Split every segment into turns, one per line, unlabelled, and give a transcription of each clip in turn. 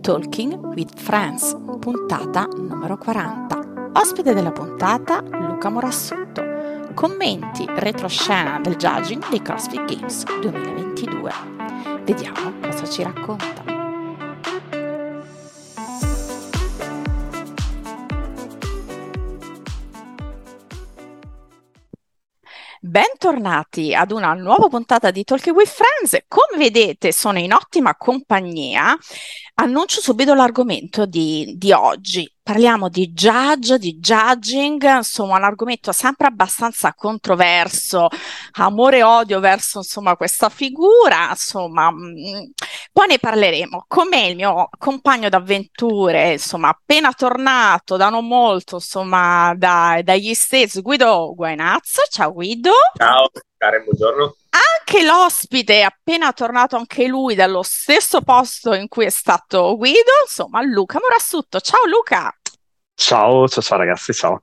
Talking with Friends, puntata numero 40. Ospite della puntata Luca Morassotto. Commenti retroscena del judging dei CrossFit Games 2022. Vediamo cosa ci racconta. Bentornati ad una nuova puntata di Talking with Friends. Come vedete, sono in ottima compagnia. Annuncio subito l'argomento di, di oggi parliamo di judge, di judging, insomma un argomento sempre abbastanza controverso, amore e odio verso insomma questa figura, insomma mh, mm, poi ne parleremo. Con me il mio compagno d'avventure, insomma appena tornato da non molto, insomma da, dagli States, Guido Guainazzo, ciao Guido.
Ciao Karen, buongiorno.
Anche l'ospite è appena tornato anche lui dallo stesso posto in cui è stato Guido, insomma Luca Morassutto. Ciao Luca!
Ciao, ciao, ciao ragazzi, ciao.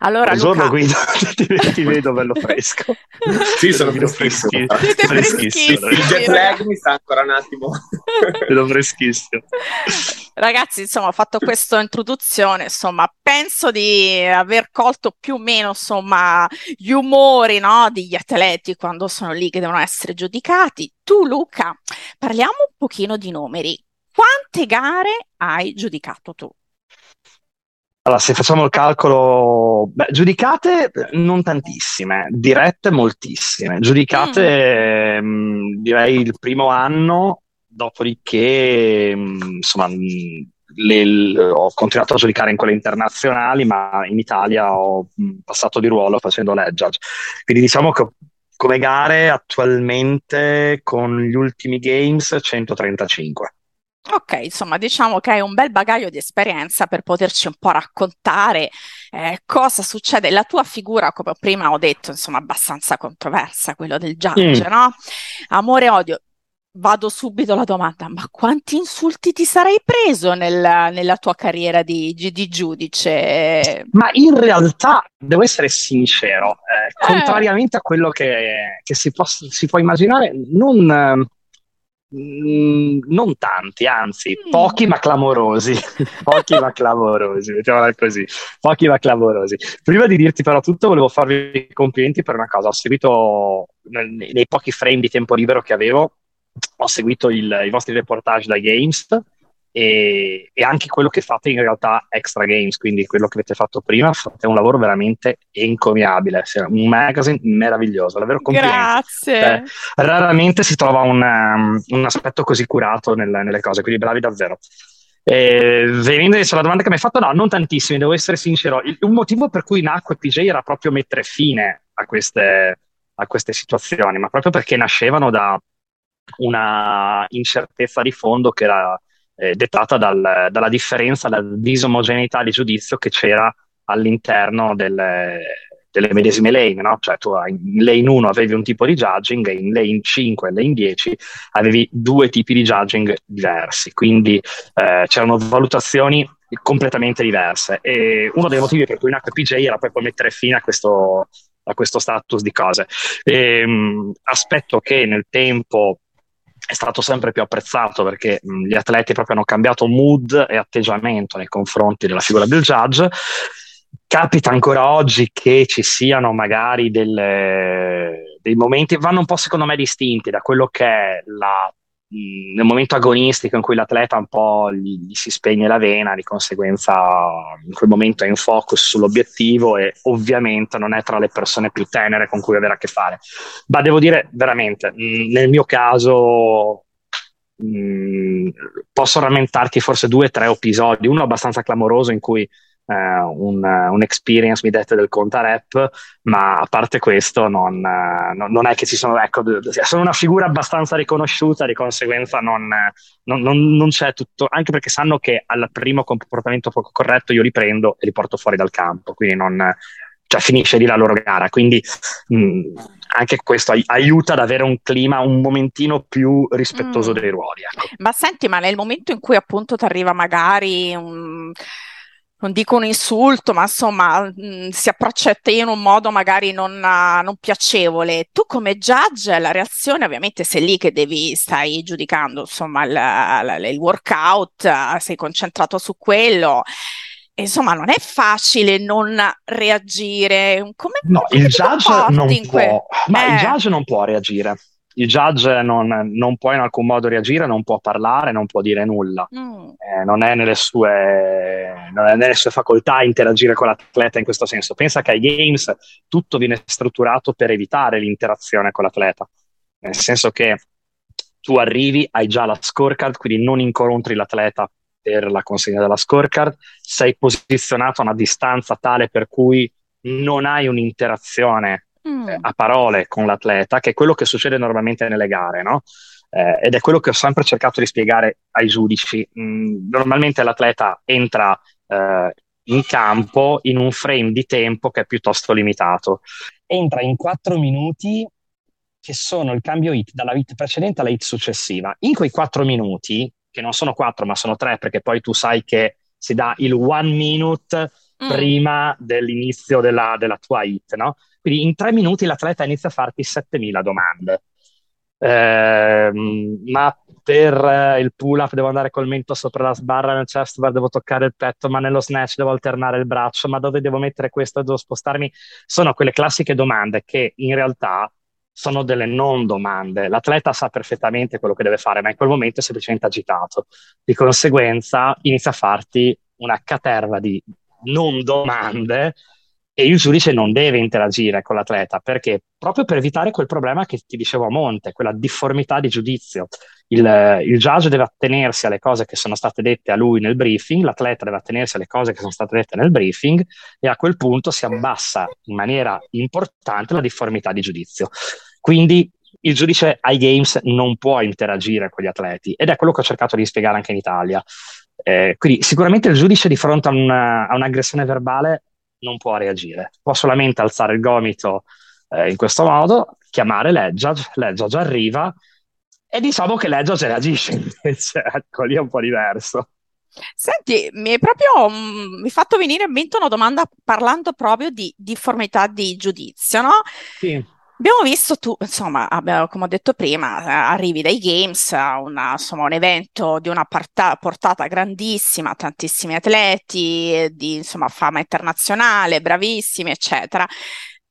Allora,
Buongiorno
Luca...
Guido, ti, ti, vedo bello fresco.
sì, sono freschissimo.
Siete freschissimo.
Il jet lag mi sta ancora un attimo.
vedo freschissimo.
Ragazzi, insomma, ho fatto questa introduzione, insomma, penso di aver colto più o meno, insomma, gli umori, no, degli atleti quando sono lì che devono essere giudicati. Tu, Luca, parliamo un pochino di numeri. Quante gare hai giudicato tu?
Allora, se facciamo il calcolo, beh, giudicate non tantissime, dirette moltissime. Giudicate, mm. mh, mm, direi il primo anno, dopodiché, mh, mm, insomma, le, le, ho continuato a giudicare in quelle internazionali, ma in Italia ho passato di ruolo facendo l'edge. Quindi diciamo che come gare attualmente con gli ultimi games 135.
Ok, insomma, diciamo che hai un bel bagaglio di esperienza per poterci un po' raccontare eh, cosa succede. La tua figura, come prima ho detto, insomma, abbastanza controversa, quello del judge, mm. no? Amore e odio. Vado subito alla domanda, ma quanti insulti ti sarei preso nel, nella tua carriera di, di, giudice?
Ma in realtà, devo essere sincero, eh, eh. contrariamente a quello che, che si, poss- si, può immaginare, non Mm, non tanti, anzi, mm. pochi ma clamorosi. pochi ma clamorosi, mettiamola così. Pochi ma clamorosi. Prima di dirti però tutto, volevo farvi i complimenti per una cosa. Ho seguito nei, nei pochi frame di tempo libero che avevo, ho seguito il, i vostri reportage da Games e, e, anche quello che fate in realtà extra games, quindi quello che avete fatto prima, fate un lavoro veramente encomiabile, un magazine meraviglioso, davvero complimenti.
Grazie.
Cioè, raramente si trova un, um, un aspetto così curato nel, nelle cose, quindi bravi davvero. Eh, venendo adesso alla domanda che mi hai fatto, no, non tantissimi, devo essere sincero. Il, un motivo per cui nacque PJ era proprio mettere fine a queste, a queste situazioni, ma proprio perché nascevano da una incertezza di fondo che era eh, dettata dal, dalla differenza, dalla disomogeneità di giudizio che c'era all'interno delle, delle medesime lane, no? Cioè tu in lane 1 avevi un tipo di judging e in lane 5 e lane 10 avevi due tipi di judging diversi, quindi eh, c'erano valutazioni completamente diverse e uno dei motivi per cui nacque PJ era proprio mettere fine a questo, a questo status di cose. E, mh, aspetto che nel tempo è stato sempre più apprezzato perché mh, gli atleti proprio hanno cambiato mood e atteggiamento nei confronti della figura del judge. Capita ancora oggi che ci siano magari delle, dei momenti, vanno un po' secondo me distinti da quello che è la nel momento agonistico in cui l'atleta un po' gli, gli, si spegne la vena, di conseguenza in quel momento è in focus sull'obiettivo e ovviamente non è tra le persone più tenere con cui avere a che fare. Ma devo dire veramente, nel mio caso mh, posso rammentarti forse due o tre episodi, uno abbastanza clamoroso in cui eh, un, un, experience mi dette del conta rap, ma a parte questo non, non, non, è che ci sono, ecco, sono una figura abbastanza riconosciuta, di conseguenza non, non, c'è tutto, anche perché sanno che al primo comportamento poco corretto io li prendo e li porto fuori dal campo, quindi non, cioè finisce lì la loro gara, quindi mh, anche questo ai- aiuta ad avere un clima un momentino più rispettoso mm. dei ruoli. Ecco.
Ma senti, ma nel momento in cui appunto ti arriva magari un non dico un insulto, ma insomma mh, si approccia a te in un modo magari non, uh, non, piacevole. Tu come judge, la reazione ovviamente sei lì che devi, stai giudicando insomma il, il workout, uh, sei concentrato su quello. Insomma, non è facile non reagire. Come,
no,
come
il judge, non può, ma eh. il judge non può reagire il judge non, non, può in alcun modo reagire, non può parlare, non può dire nulla. Mm. Eh, non, è nelle sue, non è nelle sue facoltà interagire con l'atleta in questo senso. Pensa che ai games tutto viene strutturato per evitare l'interazione con l'atleta, nel senso che tu arrivi, hai già la scorecard, quindi non incontri l'atleta per la consegna della scorecard, sei posizionato a una distanza tale per cui non hai un'interazione mm. a parole con l'atleta, che è quello che succede normalmente nelle gare, no? Eh, ed è quello che ho sempre cercato di spiegare ai giudici. Mm, normalmente l'atleta entra eh, in campo in un frame di tempo che è piuttosto limitato. Entra in quattro minuti che sono il cambio hit dalla hit precedente alla hit successiva. In quei quattro minuti, che non sono quattro ma sono tre, perché poi tu sai che si dà il one minute mm. prima dell'inizio della, della tua hit, no? Quindi in tre minuti l'atleta inizia a farti 7000 domande. Eh, ma per eh, il pull up devo andare col mento sopra la sbarra, nel chest bar devo toccare il petto, ma nello snatch devo alternare il braccio, ma dove devo mettere questo, devo spostarmi? Sono quelle classiche domande che in realtà sono delle non domande. L'atleta sa perfettamente quello che deve fare, ma in quel momento è semplicemente agitato. Di conseguenza inizia a farti una caterva di non domande e giudice non deve interagire con l'atleta perché proprio per evitare quel problema che ti dicevo a monte, quella difformità di giudizio. Il, il, judge deve attenersi alle cose che sono state dette a lui nel briefing, l'atleta deve attenersi alle cose che sono state dette nel briefing e a quel punto si abbassa in maniera importante la difformità di giudizio. Quindi il giudice ai games non può interagire con gli atleti ed è quello che ho cercato di spiegare anche in Italia. Eh, quindi sicuramente il giudice di fronte a, una, a un'aggressione verbale non può reagire, può solamente alzare il gomito eh, in questo modo, chiamare l'Edjudge, l'Edjudge arriva e diciamo che l'Edjudge reagisce invece, ecco, lì è un po' diverso.
Senti, mi hai proprio mm, mi fatto venire in mente una domanda parlando proprio di difformità di giudizio, no?
Sì.
Abbiamo visto tu, insomma, abbiamo, come ho detto prima, eh, arrivi dai Games, una, insomma, un evento di una parta- portata grandissima, tantissimi atleti, di insomma, fama internazionale, bravissimi, eccetera.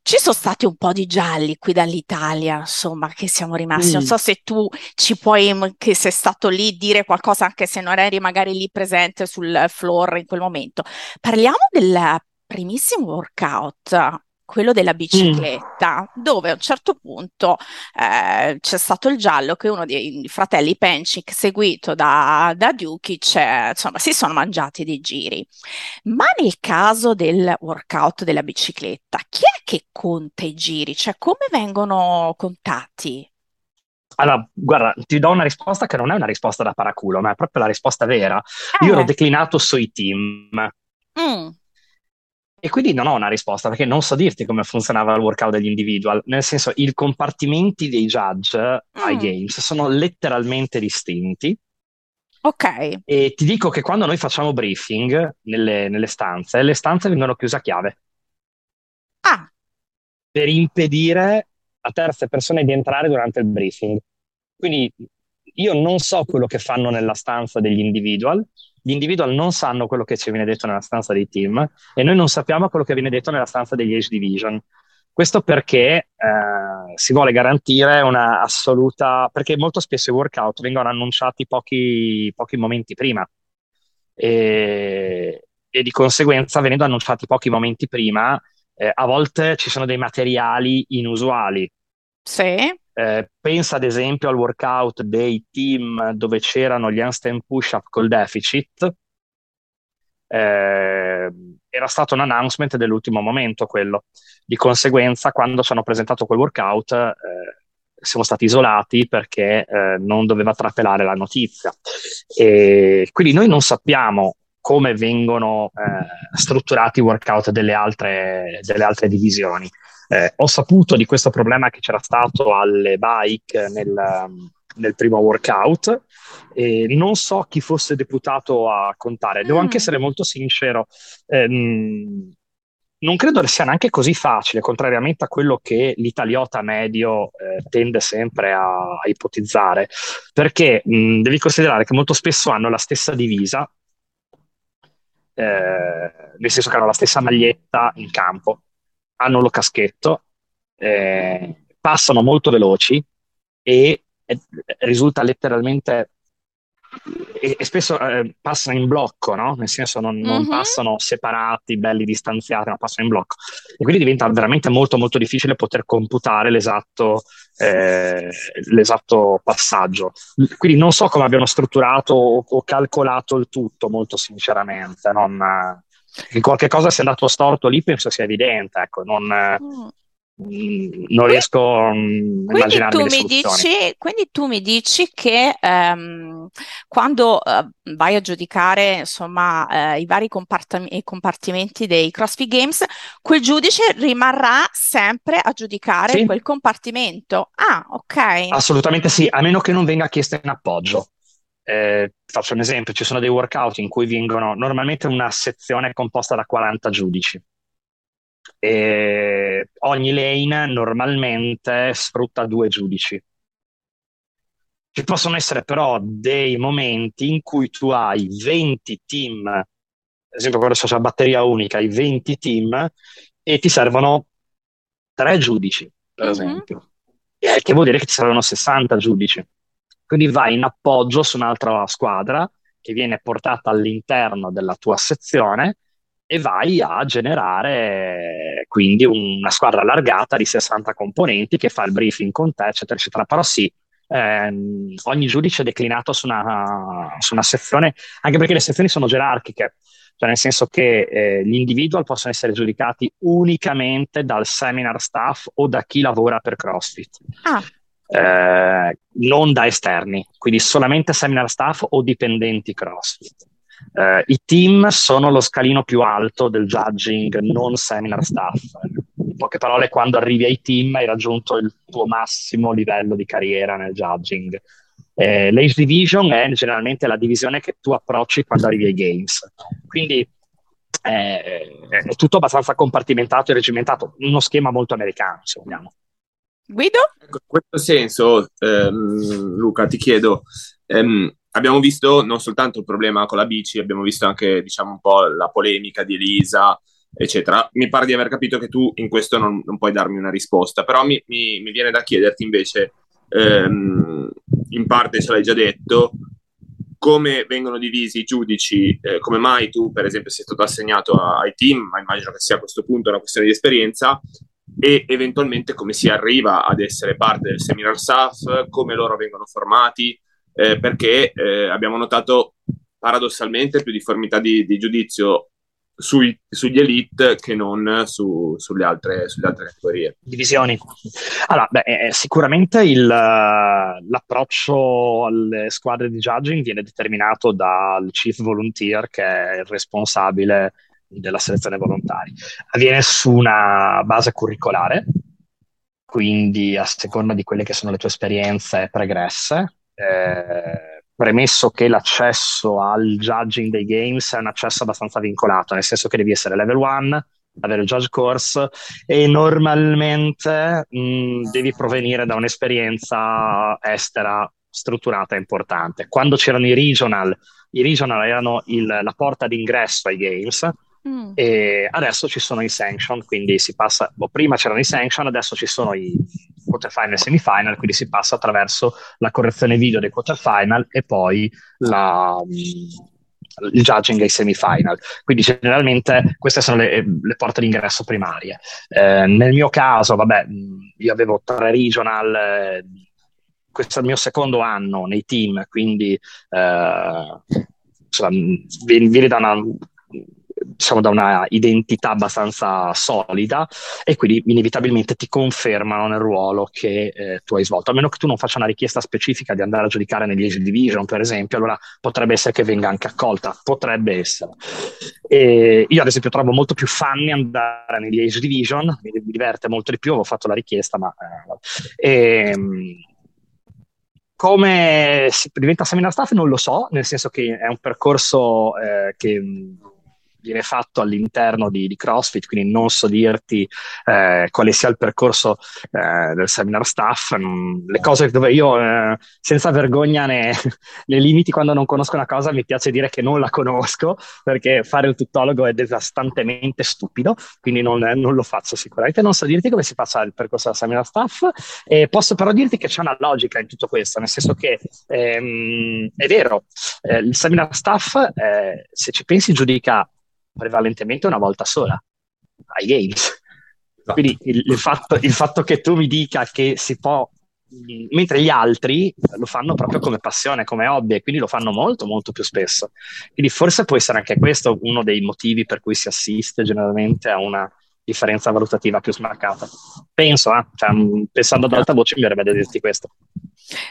Ci sono stati un po' di gialli qui dall'Italia, insomma, che siamo rimasti. Mm. Non so se tu ci puoi, che sei stato lì, dire qualcosa, anche se non eri magari lì presente sul floor in quel momento. Parliamo del primissimo workout quello della bicicletta, mm. dove a un certo punto eh, c'è stato il giallo che uno dei fratelli Penchik, seguito da, da Dukic, insomma, si sono mangiati dei giri. Ma nel caso del workout della bicicletta, chi è che conta i giri? Cioè, come vengono contati?
Allora, guarda, ti do una risposta che non è una risposta da paraculo, ma è proprio la risposta vera. Eh. Io l'ho declinato sui team. Mm. E quindi non ho una risposta perché non so dirti come funzionava il workout degli individual, nel senso i compartimenti dei judge mm. ai games sono letteralmente distinti.
Ok.
E ti dico che quando noi facciamo briefing nelle, nelle stanze, le stanze vengono chiuse a chiave.
Ah.
Per impedire a terze persone di entrare durante il briefing. Quindi io non so quello che fanno nella stanza degli individual, gli individual non sanno quello che ci viene detto nella stanza dei team e noi non sappiamo quello che viene detto nella stanza degli age division. Questo perché eh, si vuole garantire una assoluta, perché molto spesso i workout vengono annunciati pochi, pochi momenti prima e, e, di conseguenza venendo annunciati pochi momenti prima, eh, a volte ci sono dei materiali inusuali.
Sì.
Eh, pensa ad esempio al workout dei team dove c'erano gli handstand push-up col deficit. Eh, era stato un announcement dell'ultimo momento quello. Di conseguenza, quando ci hanno presentato quel workout, eh, siamo stati isolati perché eh, non doveva trapelare la notizia. E quindi noi non sappiamo come vengono eh, strutturati i workout delle altre, delle altre divisioni. Eh, ho saputo di questo problema che c'era stato alle bike nel, nel primo workout e non so chi fosse deputato a contare. Devo
Mm.
anche essere molto sincero, ehm, non credo sia neanche così facile, contrariamente a quello che l'italiota medio eh, tende sempre a, a ipotizzare, perché mh, devi considerare che molto spesso hanno la stessa divisa, eh, nel senso che hanno la stessa maglietta in campo, hanno lo caschetto, eh, passano molto veloci e, e risulta letteralmente e, e spesso eh, passano in blocco, no? Nel senso non, non
Mhm.
passano separati, belli distanziati, ma passano in blocco. E quindi diventa veramente molto molto difficile poter computare l'esatto, eh, l'esatto passaggio. Quindi non so come abbiano strutturato o, o calcolato il tutto, molto sinceramente. Non, eh, che qualche cosa sia andato storto lì penso sia evidente, ecco, non,
Mm.
mm, non riesco mm, a
Quindi
immaginarmi
tu mi dici, quindi tu mi dici che ehm, quando eh, vai a giudicare insomma, eh, i vari compartam- i compartimenti dei CrossFit Games, quel giudice rimarrà sempre a giudicare
Sì.
quel compartimento. Ah, ok.
Assolutamente sì, a meno che non venga chiesta in appoggio. Eh, faccio un esempio, ci sono dei workout in cui vengono normalmente una sezione composta da 40 giudici e ogni lane normalmente sfrutta due giudici. Ci possono essere però dei momenti in cui tu hai 20 team, ad esempio quando c'è la batteria unica, hai 20 team e ti servono tre giudici, per
Mhm.
esempio. Eh, che vuol dire che ti servono 60 giudici. Quindi vai in appoggio su un'altra squadra che viene portata all'interno della tua sezione e vai a generare quindi una squadra allargata di 60 componenti che fa il briefing con te, eccetera, eccetera. Però sì, ehm, ogni giudice è declinato su una, su una sezione, anche perché le sezioni sono gerarchiche, cioè nel senso che eh, gli individual possono essere giudicati unicamente dal seminar staff o da chi lavora per CrossFit.
Ah,
Eh, non da esterni, quindi solamente seminar staff o dipendenti CrossFit. Eh, I team sono lo scalino più alto del judging, non seminar staff. In poche parole, quando arrivi ai team hai raggiunto il tuo massimo livello di carriera nel judging. Eh, l'Age Division è generalmente la divisione che tu approcci quando arrivi ai Games. Quindi eh, è tutto abbastanza compartimentato e regimentato, uno schema molto americano, se vogliamo.
Guido?
Ecco, in questo senso, ehm, Luca, ti chiedo, ehm, abbiamo visto non soltanto il problema con la bici, abbiamo visto anche, diciamo, un po' la polemica di Elisa, eccetera. Mi pare di aver capito che tu in questo non, non puoi darmi una risposta, però mi, mi- mi viene da chiederti invece, ehm, in parte ce l'hai già detto, come vengono divisi i giudici, eh, come mai tu, per esempio, sei stato assegnato ai team, ma immagino che sia a questo punto una questione di esperienza, e eventualmente come si arriva ad essere parte del seminar staff, come loro vengono formati, eh, perché eh, abbiamo notato paradossalmente più difformità di, di giudizio sui- sugli elite che non su- sulle, altre, sulle altre categorie.
Divisioni. Allora, beh, eh, sicuramente il, eh, l'approccio alle squadre di judging viene determinato dal chief volunteer, che è il responsabile della selezione volontari. Avviene su una base curricolare, quindi a seconda di quelle che sono le tue esperienze pregresse. Eh, premesso che l'accesso al judging dei games è un accesso abbastanza vincolato, nel senso che devi essere level 1, avere il judge course e normalmente mh, devi provenire da un'esperienza estera strutturata e importante. Quando c'erano i regional, i regional erano il- la porta d'ingresso ai games
Mm.
e adesso ci sono i sanction, quindi si passa, boh, prima c'erano i sanction, adesso ci sono i quarterfinal e semifinal, quindi si passa attraverso la correzione video dei quarterfinal e poi la, mh, il judging ai semifinal. Quindi generalmente queste sono le, le porte d'ingresso primarie. Eh, nel mio caso, vabbè, mh, io avevo tre regional, eh, questo è il mio secondo anno nei team, quindi eh, vieni, vieni da una diciamo da una identità abbastanza solida e quindi inevitabilmente ti confermano nel ruolo che eh, tu hai svolto, a meno che tu non faccia una richiesta specifica di andare a giudicare negli Age Division, per esempio, allora potrebbe essere che venga anche accolta, potrebbe essere. E io ad esempio trovo molto più funny andare negli Age Division, mi, diverte molto di più, avevo fatto la richiesta, ma... eh, e, come si diventa seminar staff non lo so, nel senso che è un percorso eh, che viene fatto all'interno di, di, CrossFit, quindi non so dirti eh, quale sia il percorso eh, del seminar staff. le cose dove io eh, senza vergogna ne, ne, limiti quando non conosco una cosa, mi piace dire che non la conosco, perché fare il tuttologo è devastantemente stupido, quindi non, non lo faccio sicuramente. Non so dirti come si faccia il percorso del seminar staff, e posso però dirti che c'è una logica in tutto questo, nel senso che ehm, è vero, eh, il seminar staff, eh, se ci pensi, giudica prevalentemente una volta sola ai games. Esatto. Quindi il, il, fatto, il fatto che tu mi dica che si può mentre gli altri lo fanno proprio come passione, come hobby, e quindi lo fanno molto, molto più spesso. Quindi forse può essere anche questo uno dei motivi per cui si assiste generalmente a una differenza valutativa più smarcata. Penso, eh? cioè, pensando ad alta voce, mi verrebbe da dirti questo.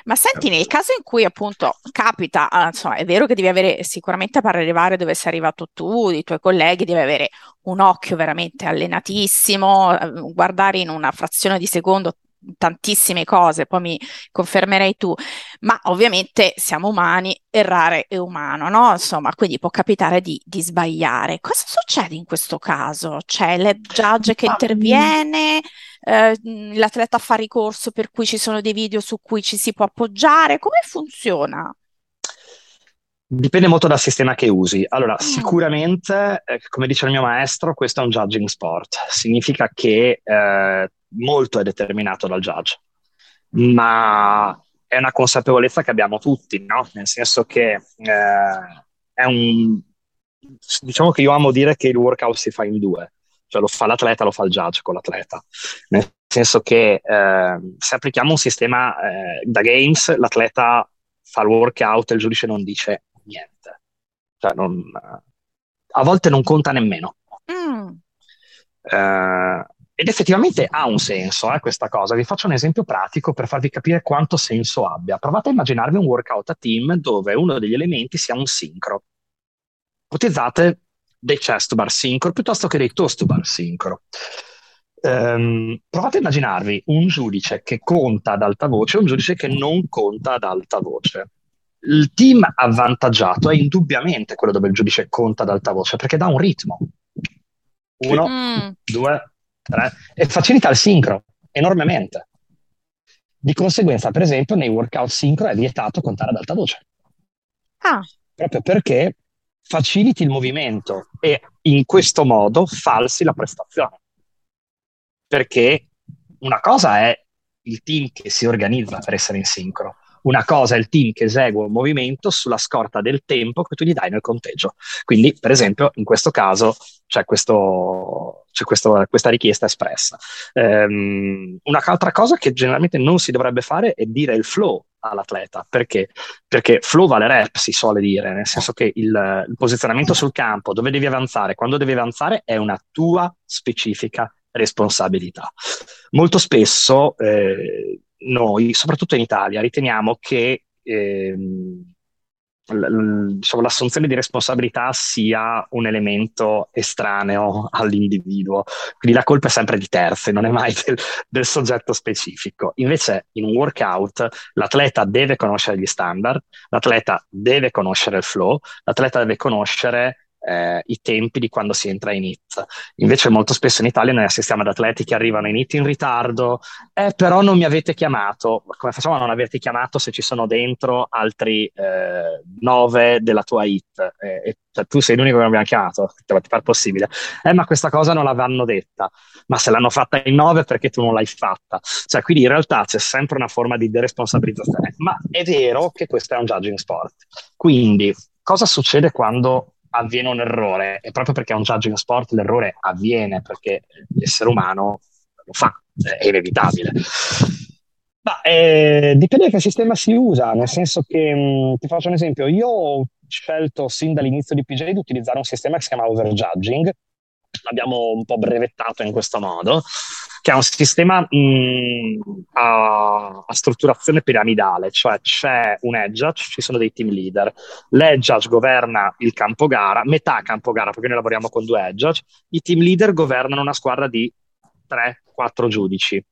Ma senti, nel caso in cui appunto capita, ah, insomma, è vero che devi avere sicuramente per arrivare dove sei arrivato tu, i tuoi colleghi, devi avere un occhio veramente allenatissimo, eh, guardare in una frazione di secondo tantissime cose, poi mi confermerai tu, ma ovviamente siamo umani, errare è umano, no? Insomma, quindi può capitare di, di sbagliare. Cosa succede in questo caso? C'è il judge che interviene, eh, l'atleta fa ricorso per cui ci sono dei video su cui ci si può appoggiare, come funziona?
Dipende molto dal sistema che usi. Allora, mm. sicuramente, eh, come dice il mio maestro, questo è un judging sport. Significa che eh, molto è determinato dal judge, ma è una consapevolezza che abbiamo tutti, no? Nel senso che eh, è un... Diciamo che io amo dire che il workout si fa in due, cioè lo fa l'atleta, lo fa il judge con l'atleta. Nel senso che eh, se applichiamo un sistema eh, da games, l'atleta fa il workout e il giudice non dice niente. Cioè non, a volte non conta nemmeno. Mm. Uh, ed effettivamente ha un senso eh, questa cosa. Vi faccio un esempio pratico per farvi capire quanto senso abbia. Provate a immaginarvi un workout a team dove uno degli elementi sia un sincro. Utilizzate dei chest bar sincro piuttosto che dei toast bar sincro. Um, provate a immaginarvi un giudice che conta ad alta voce e un giudice che non conta ad alta voce. Il team avvantaggiato è indubbiamente quello dove il giudice conta ad alta voce perché dà un ritmo. Uno, mm. due, 3, e facilita il sincro enormemente. Di conseguenza, per esempio, nei workout sincro è vietato contare ad alta voce. Ah. Proprio perché faciliti il movimento e in questo modo falsi la prestazione. Perché una cosa è il team che si organizza per essere in sincro, una cosa è il team che esegue un movimento sulla scorta del tempo che tu gli dai nel conteggio. Quindi, per esempio, in questo caso c'è, questo, c'è questo, questa richiesta espressa. Um, un'altra cosa che generalmente non si dovrebbe fare è dire il flow all'atleta. Perché? Perché flow vale rep, si suole dire, nel senso che il, il posizionamento sul campo, dove devi avanzare, quando devi avanzare, è una tua specifica responsabilità. Molto spesso eh, noi, soprattutto in Italia, riteniamo che ehm, diciamo, l'assunzione di responsabilità sia un elemento estraneo all'individuo, quindi la colpa è sempre di terzi, non è mai del, del, soggetto specifico. Invece in un workout l'atleta deve conoscere gli standard, l'atleta deve conoscere il flow, l'atleta deve conoscere eh, i tempi di quando si entra in IT. Invece molto spesso in Italia noi assistiamo ad atleti che arrivano in IT in ritardo, eh, però non mi avete chiamato. Come facciamo a non averti chiamato se ci sono dentro altri eh, nove della tua IT? Eh, e, cioè, tu sei l'unico che non abbiamo chiamato, ti pare possibile. Eh, ma questa cosa non l'avranno detta. Ma se l'hanno fatta in nove perché tu non l'hai fatta. Cioè, quindi in realtà c'è sempre una forma di deresponsabilizzazione. Ma è vero che questo è un judging sport. Quindi cosa succede quando avviene un errore, e proprio perché è un judging sport l'errore avviene perché l'essere umano lo fa, è inevitabile. Ma eh, dipende da che sistema si usa, nel senso che mh, ti faccio un esempio, io ho scelto sin dall'inizio di PJ di utilizzare un sistema che si chiama overjudging, l'abbiamo un po' brevettato in questo modo, che è un sistema mh, a, a, strutturazione piramidale, cioè c'è un edge, ci sono dei team leader, l'edge governa il campo gara, metà campo gara, perché noi lavoriamo con due edge, i team leader governano una squadra di 3-4 giudici.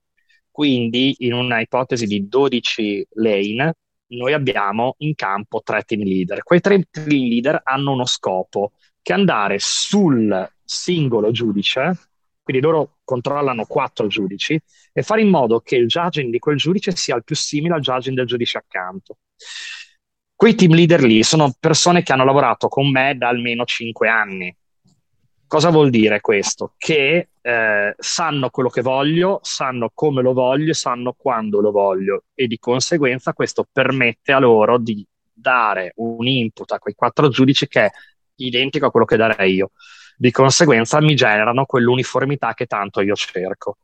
Quindi in una ipotesi di 12 lane noi abbiamo in campo tre team leader. Quei tre team leader hanno uno scopo, che è andare sul singolo giudice, quindi loro controllano quattro giudici, e fare in modo che il judging di quel giudice sia il più simile al judging del giudice accanto. Quei team leader lì sono persone che hanno lavorato con me da almeno cinque anni. Cosa vuol dire questo? Che eh, sanno quello che voglio, sanno come lo voglio, sanno quando lo voglio e di conseguenza questo permette a loro di dare un input a quei quattro giudici che è identico a quello che darei io. Di conseguenza mi generano quell'uniformità che tanto io cerco.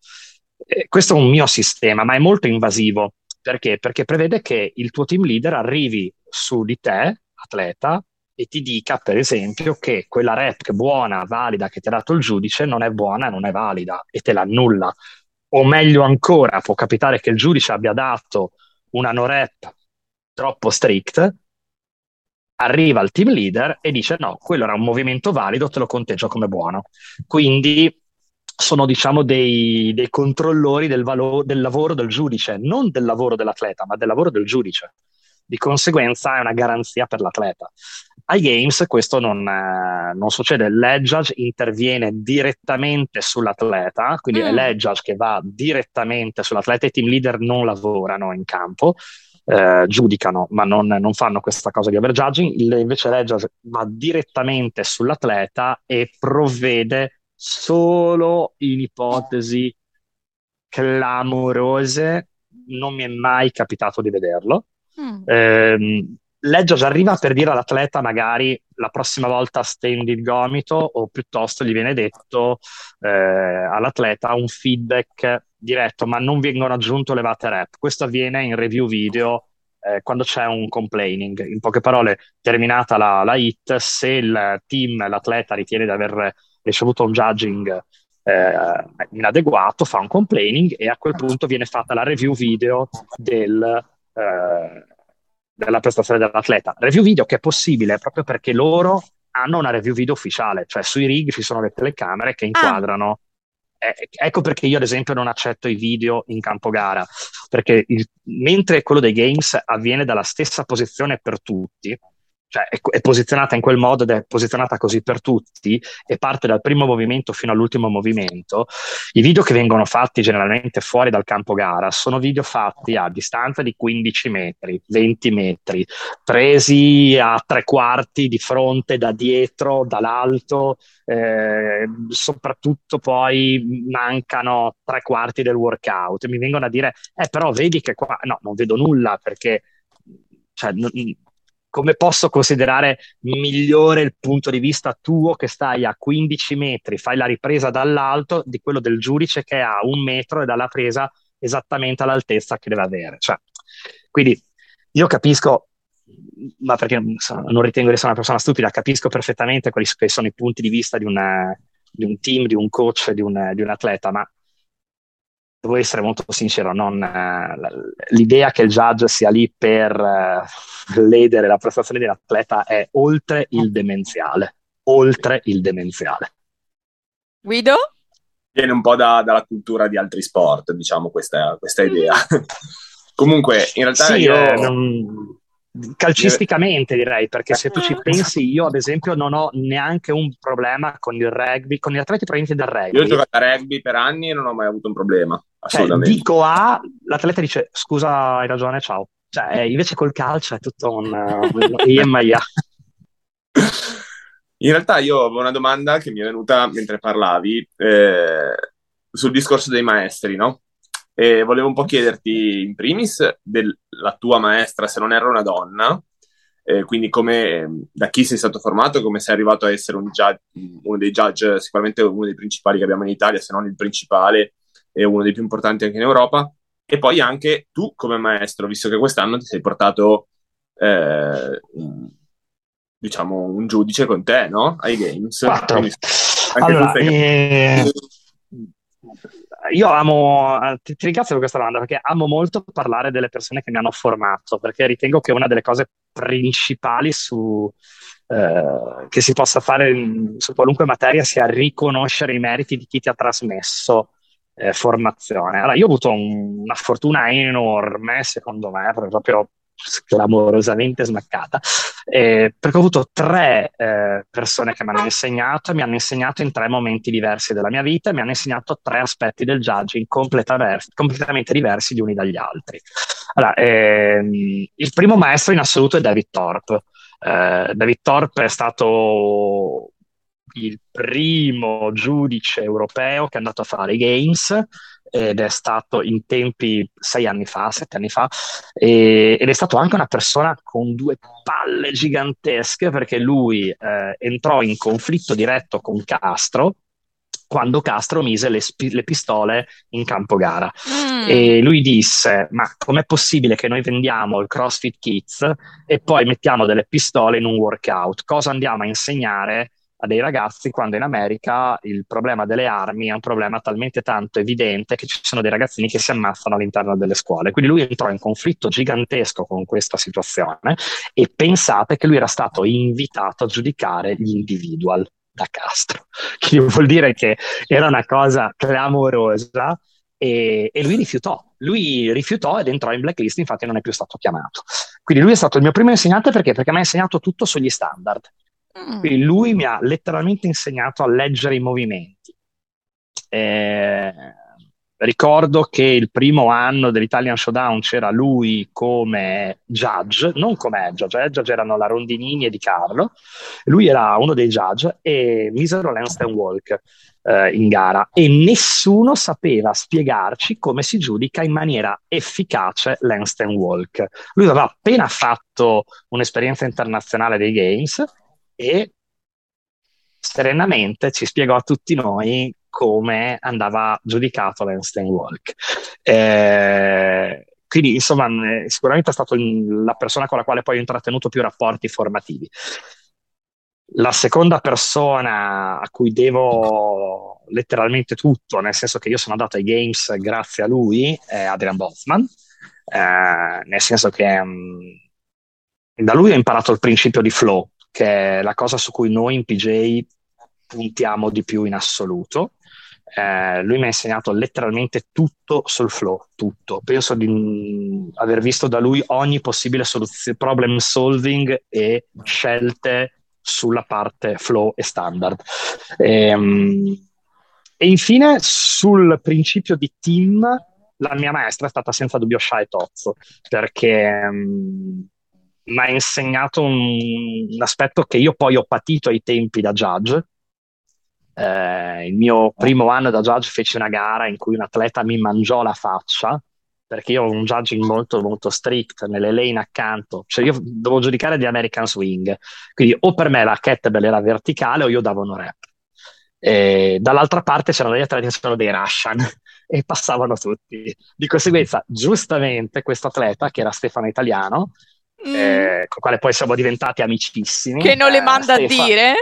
E questo è un mio sistema, ma è molto invasivo. Perché? Perché prevede che il tuo team leader arrivi su di te, atleta, e ti dica, per esempio, che quella rep buona, valida che ti ha dato il giudice non è buona, non è valida e te l'annulla. O meglio ancora, può capitare che il giudice abbia dato una no rep troppo strict, arriva il team leader e dice no, quello era un movimento valido, te lo conteggio come buono. Quindi sono diciamo dei, dei controllori del, valo- del lavoro del giudice, non del lavoro dell'atleta, ma del lavoro del giudice. Di conseguenza è una garanzia per l'atleta. Ai Games questo non, eh, non succede, l'Edge interviene direttamente sull'atleta, quindi mm. è l'Edge che va direttamente sull'atleta, i team leader non lavorano in campo, eh, giudicano, ma non, non, fanno questa cosa di overjudging, invece l'Edge va direttamente sull'atleta e provvede solo in ipotesi clamorose, non mi è mai capitato di vederlo. Mm. Eh, Legge arriva per dire all'atleta magari la prossima volta stendi il gomito o piuttosto gli viene detto eh, all'atleta un feedback diretto ma non vengono aggiunte levate rep. Questo avviene in review video eh, quando c'è un complaining. In poche parole, terminata la, la hit, se il team, l'atleta ritiene di aver ricevuto un judging eh, inadeguato, fa un complaining e a quel punto viene fatta la review video del... Eh, della prestazione dell'atleta. Review video che è possibile proprio perché loro hanno una review video ufficiale, cioè sui rig ci sono le telecamere che ah. inquadrano. Eh, ecco perché io, ad esempio, non accetto i video in campo gara, perché il, mentre quello dei games avviene dalla stessa posizione per tutti, cioè è, è, posizionata in quel modo ed è posizionata così per tutti e parte dal primo movimento fino all'ultimo movimento, i video che vengono fatti generalmente fuori dal campo gara sono video fatti a distanza di 15 metri, 20 metri, presi a tre quarti di fronte, da dietro, dall'alto, eh, soprattutto poi mancano tre quarti del workout. Mi vengono a dire, eh però vedi che qua, no, non vedo nulla perché... Cioè, come posso considerare migliore il punto di vista tuo che stai a 15 metri, fai la ripresa dall'alto di quello del giudice che è a un metro e dalla presa esattamente all'altezza che deve avere. Cioè, quindi io capisco, ma perché non ritengo di essere una persona stupida, capisco perfettamente quali sono i punti di vista di, una, di un team, di un coach, di un, di un atleta, ma devo essere molto sincero, non, eh, l'idea che il judge sia lì per eh, ledere la prestazione dell'atleta è oltre il demenziale, oltre il demenziale.
Guido?
Viene un po' da, dalla cultura di altri sport, diciamo, questa, questa idea. Comunque, in realtà
sì,
io...
Eh, non calcisticamente direi, perché se tu ci pensi, io ad esempio non ho neanche un problema con il rugby, con gli atleti provenienti dal rugby.
Io ho giocato a rugby per anni e non ho mai avuto un problema, cioè, assolutamente.
Cioè, dico A, l'atleta dice scusa, hai ragione, ciao. Cioè, invece col calcio è tutto un, un IMIA.
In realtà io avevo una domanda che mi è venuta mentre parlavi eh, sul discorso dei maestri, no? E volevo un po' chiederti in primis della tua maestra, se non era una donna, eh, quindi come, da chi sei stato formato, come sei arrivato a essere un judge, uno dei judge, sicuramente uno dei principali che abbiamo in Italia, se non il principale e uno dei più importanti anche in Europa, e poi anche tu come maestro, visto che quest'anno ti sei portato, eh, diciamo, un giudice con te, no? Ai Games.
Quattro. allora, eh, io amo, eh, ti, ti, ringrazio per questa domanda perché amo molto parlare delle persone che mi hanno formato, perché ritengo che una delle cose principali su, eh, che si possa fare in, su qualunque materia sia riconoscere i meriti di chi ti ha trasmesso eh, formazione. Allora, io ho avuto un, una fortuna enorme, secondo me, proprio clamorosamente smaccata, eh, perché ho avuto tre eh, persone che mi hanno insegnato, mi hanno insegnato in tre momenti diversi della mia vita, e mi hanno insegnato tre aspetti del judging completamente diversi gli uni dagli altri. Allora, ehm, il primo maestro in assoluto è David Thorpe. Eh, David Thorpe è stato il primo giudice europeo che è andato a fare i Games ed è stato in tempi sei anni fa, sette anni fa, e, ed è stato anche una persona con due palle gigantesche perché lui eh, entrò in conflitto diretto con Castro quando Castro mise le, sp- le pistole in campo gara. Mm. E lui disse: Ma com'è possibile che noi vendiamo il CrossFit Kids e poi mettiamo delle pistole in un workout? Cosa andiamo a insegnare a dei ragazzi quando in America il problema delle armi è un problema talmente tanto evidente che ci sono dei ragazzini che si ammazzano all'interno delle scuole. Quindi lui entrò in conflitto gigantesco con questa situazione e pensate che lui era stato invitato a giudicare gli individual da Castro, che vuol dire che era una cosa clamorosa e, e lui rifiutò. Lui rifiutò ed entrò in blacklist, infatti non è più stato chiamato. Quindi lui è stato il mio primo insegnante perché? Perché mi ha insegnato tutto sugli standard. Mm. Quindi lui mi ha letteralmente insegnato a leggere i movimenti. Eh, ricordo che il primo anno dell'Italian Showdown c'era lui come judge, non come judge, eh, judge erano la Rondinini e Di Carlo, lui era uno dei judge e misero l'handstand walk eh, in gara e nessuno sapeva spiegarci come si giudica in maniera efficace l'handstand walk. Lui aveva appena fatto un'esperienza internazionale dei Games e serenamente ci spiegò a tutti noi come andava giudicato l'Einstein Walk. Eh, quindi, insomma, sicuramente è stata la persona con la quale poi ho intrattenuto più rapporti formativi. La seconda persona a cui devo letteralmente tutto, nel senso che io sono andato ai Games grazie a lui, è Adrian Bossman, eh, nel senso che mh, mm, da lui ho imparato il principio di flow, che è la cosa su cui noi in PJ puntiamo di più in assoluto. Eh, lui mi ha insegnato letteralmente tutto sul flow, tutto. Penso di aver visto da lui ogni possibile soluzione, problem solving e scelte sulla parte flow e standard. E, ehm, e infine sul principio di team, la mia maestra è stata senza dubbio Shai Tozzo, perché um, mi ha insegnato un, un, aspetto che io poi ho patito ai tempi da judge. Eh, il mio primo anno da judge feci una gara in cui un atleta mi mangiò la faccia perché io ho un judging molto molto strict nelle lane accanto, cioè io dovevo giudicare di American Swing, quindi o per me la kettlebell era verticale o io davo un rep. E dall'altra parte c'erano degli atleti che erano dei Russian e passavano tutti. Di conseguenza, giustamente, questo atleta, che era Stefano Italiano, mm. eh, con quale poi siamo diventati amicissimi.
Che non le eh, manda eh, a dire?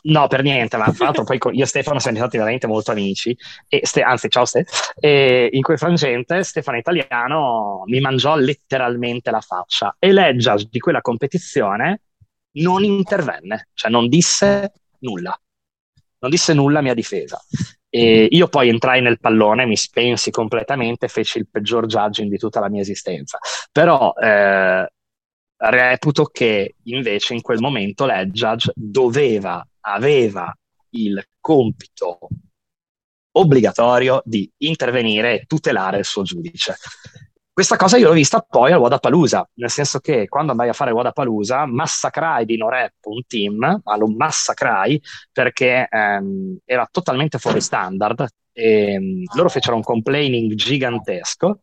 No, per niente, ma tra l'altro poi io e Stefano siamo diventati veramente molto amici, e Ste- anzi ciao Ste, e in quel frangente Stefano Italiano mi mangiò letteralmente la faccia e leggia di quella competizione non intervenne, cioè non disse nulla, non disse nulla a mia difesa. E io poi entrai nel pallone, mi spensi completamente, feci il peggior judging di tutta la mia esistenza. Però eh, reputo che invece in quel momento l'Edge doveva, aveva il compito obbligatorio di intervenire e tutelare il suo giudice. Questa cosa io l'ho vista poi al Wadapalooza, nel senso che quando andai a fare Wadapalooza massacrai di Norep un team, ma lo massacrai perché ehm, era totalmente fuori standard e ehm, loro fecero un complaining gigantesco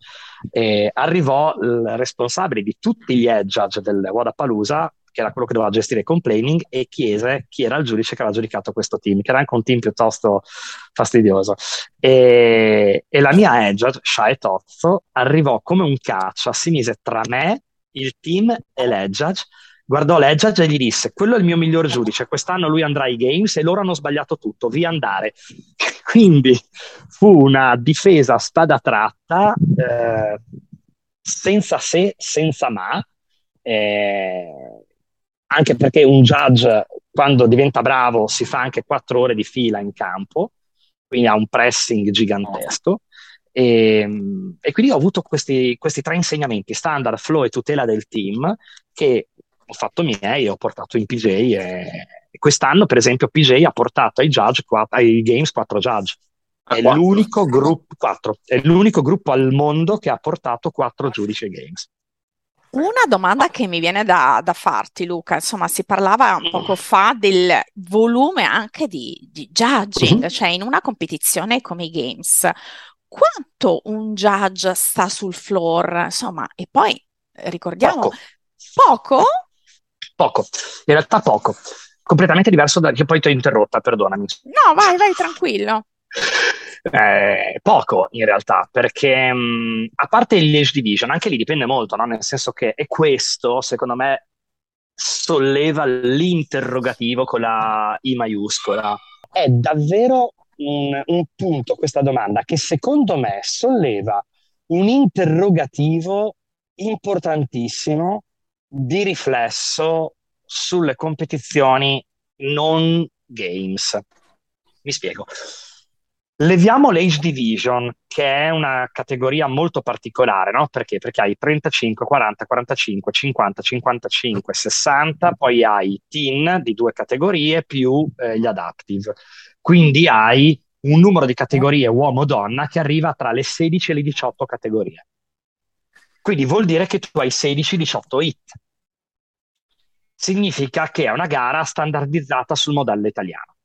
e arrivò il responsabile di tutti gli edge judge del Wadapalooza che era quello che doveva gestire il complaining, e chiese chi era il giudice che aveva giudicato questo team, che era anche un team piuttosto fastidioso. E, e la mia edge, Shai Tozzo, arrivò come un caccia, si mise tra me, il team e l'edge guardò l'Edge e gli disse: Quello è il mio miglior giudice. Quest'anno lui andrà ai Games e loro hanno sbagliato tutto. Via andare. Quindi fu una difesa spada tratta, eh, senza se, senza ma. Eh, anche perché un judge quando diventa bravo si fa anche quattro ore di fila in campo, quindi ha un pressing gigantesco. E, e, quindi ho avuto questi, questi, tre insegnamenti, standard, flow e tutela del team, che ho fatto miei, ho portato in PJ e, e quest'anno, per esempio, PJ ha portato ai, judge, ai games 4 judge. È l'unico, gruppo, 4, è l'unico gruppo al mondo che ha portato 4 giudici ai games.
Una domanda che mi viene da, da, farti, Luca, insomma, si parlava un poco fa del volume anche di, di judging, mm-hmm. cioè in una competizione come i Games, quanto un judge sta sul floor, insomma, e poi ricordiamo
poco.
Poco?
Poco, in realtà poco. Completamente diverso da... che poi ti ho interrotta, perdonami.
No, vai, vai, tranquillo.
Eh, poco in realtà, perché mh, a parte il Age Division, anche lì dipende molto, no? nel senso che è questo, secondo me, solleva l'interrogativo con la I maiuscola. È davvero un, un punto questa domanda che secondo me solleva un interrogativo importantissimo di riflesso sulle competizioni non games. Mi spiego. Leviamo l'Age Division, che è una categoria molto particolare, no? Perché? Perché hai 35, 40, 45, 50, 55, 60, poi hai teen di due categorie più eh, gli adaptive. Quindi hai un numero di categorie uomo-donna che arriva tra le 16 e le 18 categorie. Quindi vuol dire che tu hai 16-18 hit. Significa che è una gara standardizzata sul modello italiano.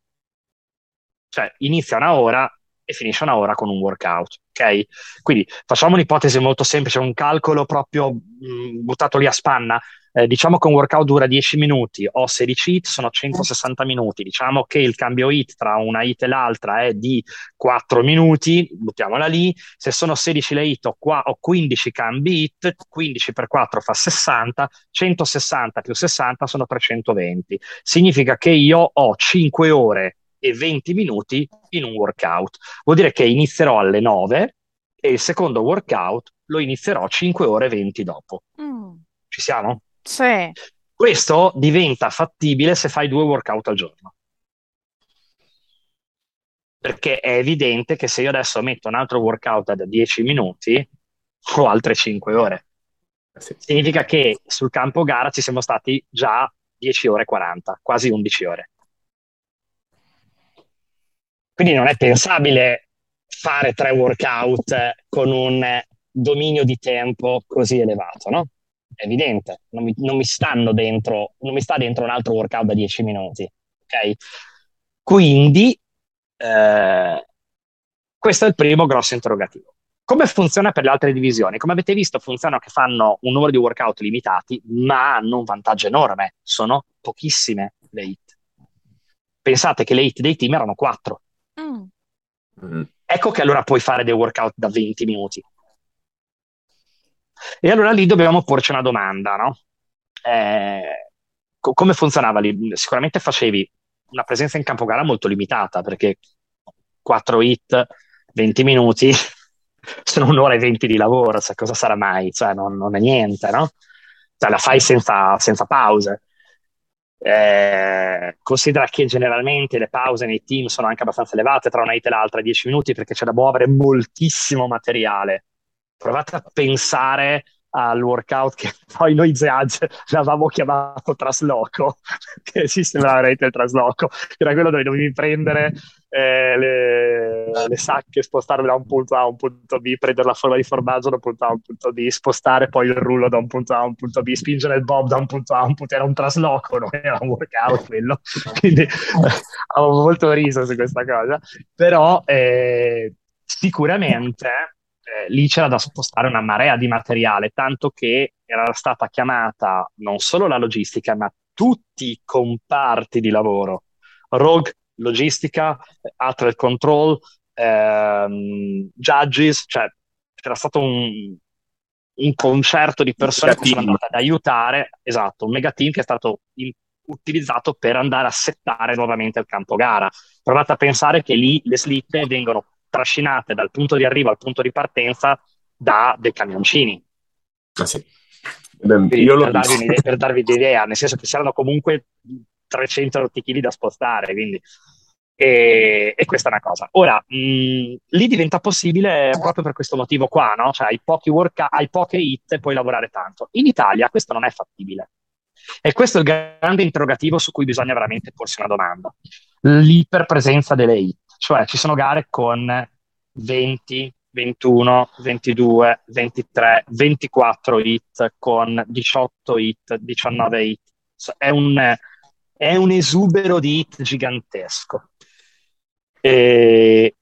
Cioè inizia una ora e finisce una ora con un workout, ok? Quindi facciamo un'ipotesi molto semplice, un calcolo proprio mh, buttato lì a spanna. Eh, diciamo che un workout dura 10 minuti, ho 16 hit, sono 160 minuti. Diciamo che il cambio hit tra una hit e l'altra è di 4 minuti, buttiamola lì. Se sono 16 le hit, ho, qua, ho 15 cambi hit, 15 per 4 fa 60, 160 più 60 sono 320. Significa che io ho 5 ore e 20 minuti in un workout. Vuol dire che inizierò alle 9 e il secondo workout lo inizierò 5 ore e 20 dopo. Mm. Ci siamo?
Sì.
Questo diventa fattibile se fai due workout al giorno. Perché è evidente che se io adesso metto un altro workout da 10 minuti, ho altre 5 ore. Sì. Significa che sul campo gara ci siamo stati già 10 ore e 40, quasi 11 ore. Quindi non è pensabile fare tre workout con un dominio di tempo così elevato, no? È evidente, non mi, non mi stanno dentro, non mi sta dentro un altro workout da 10 minuti, ok? Quindi eh, questo è il primo grosso interrogativo. Come funziona per le altre divisioni? Come avete visto, funzionano che fanno un numero di workout limitati, ma hanno un vantaggio enorme. Sono pochissime le hit. Pensate che le hit dei team erano 4. Mm. Ecco che allora puoi fare dei workout da 20 minuti. E allora lì dobbiamo porci una domanda, no? Eh, co- come funzionava lì? Sicuramente facevi una presenza in campo gara molto limitata perché 4 hit, 20 minuti, sono un'ora e 20 di lavoro, cioè cosa sarà mai? Cioè non, non è niente, no? Cioè la fai senza, senza pause. Eh, considera che generalmente le pause nei team sono anche abbastanza elevate tra una hit e l'altra, 10 minuti, perché c'è da muovere moltissimo materiale. Provate a pensare al workout che poi noi Zeage l'avevamo chiamato trasloco, che si sembrava veramente il trasloco, era quello dove dovevi prendere eh, le, le, sacche, spostarle da un punto A a un punto B, prendere la forma di formaggio da un punto A a un punto B, spostare poi il rullo da un punto A a un punto B, spingere il bob da un punto A a un punto B, era un trasloco, non era un workout quello, quindi avevo molto riso su questa cosa, però eh, sicuramente eh, lì c'era da spostare una marea di materiale, tanto che era stata chiamata non solo la logistica, ma tutti i comparti di lavoro. Rogue, logistica, Athlete Control, ehm, Judges, cioè c'era stato un, un concerto di persone che sono andate ad aiutare, esatto, un mega team che è stato in, utilizzato per andare a settare nuovamente il campo gara. Provate a pensare che lì le slitte vengono trascinate dal punto di arrivo al punto di partenza da dei camioncini.
Ah, sì.
Beh, per, darvi per, darvi un'idea, nel senso che c'erano comunque 300 kg da spostare, quindi E, e, questa è una cosa. Ora, mh, lì diventa possibile proprio per questo motivo qua, no? Cioè hai pochi, work, hai poche hit e puoi lavorare tanto. In Italia questo non è fattibile. E questo è il grande interrogativo su cui bisogna veramente porsi una domanda. L'iperpresenza delle hit, cioè ci sono gare con 20, 21, 22, 23, 24 hit con 18 hit, 19 hit. È un, è un esubero di hit gigantesco eh,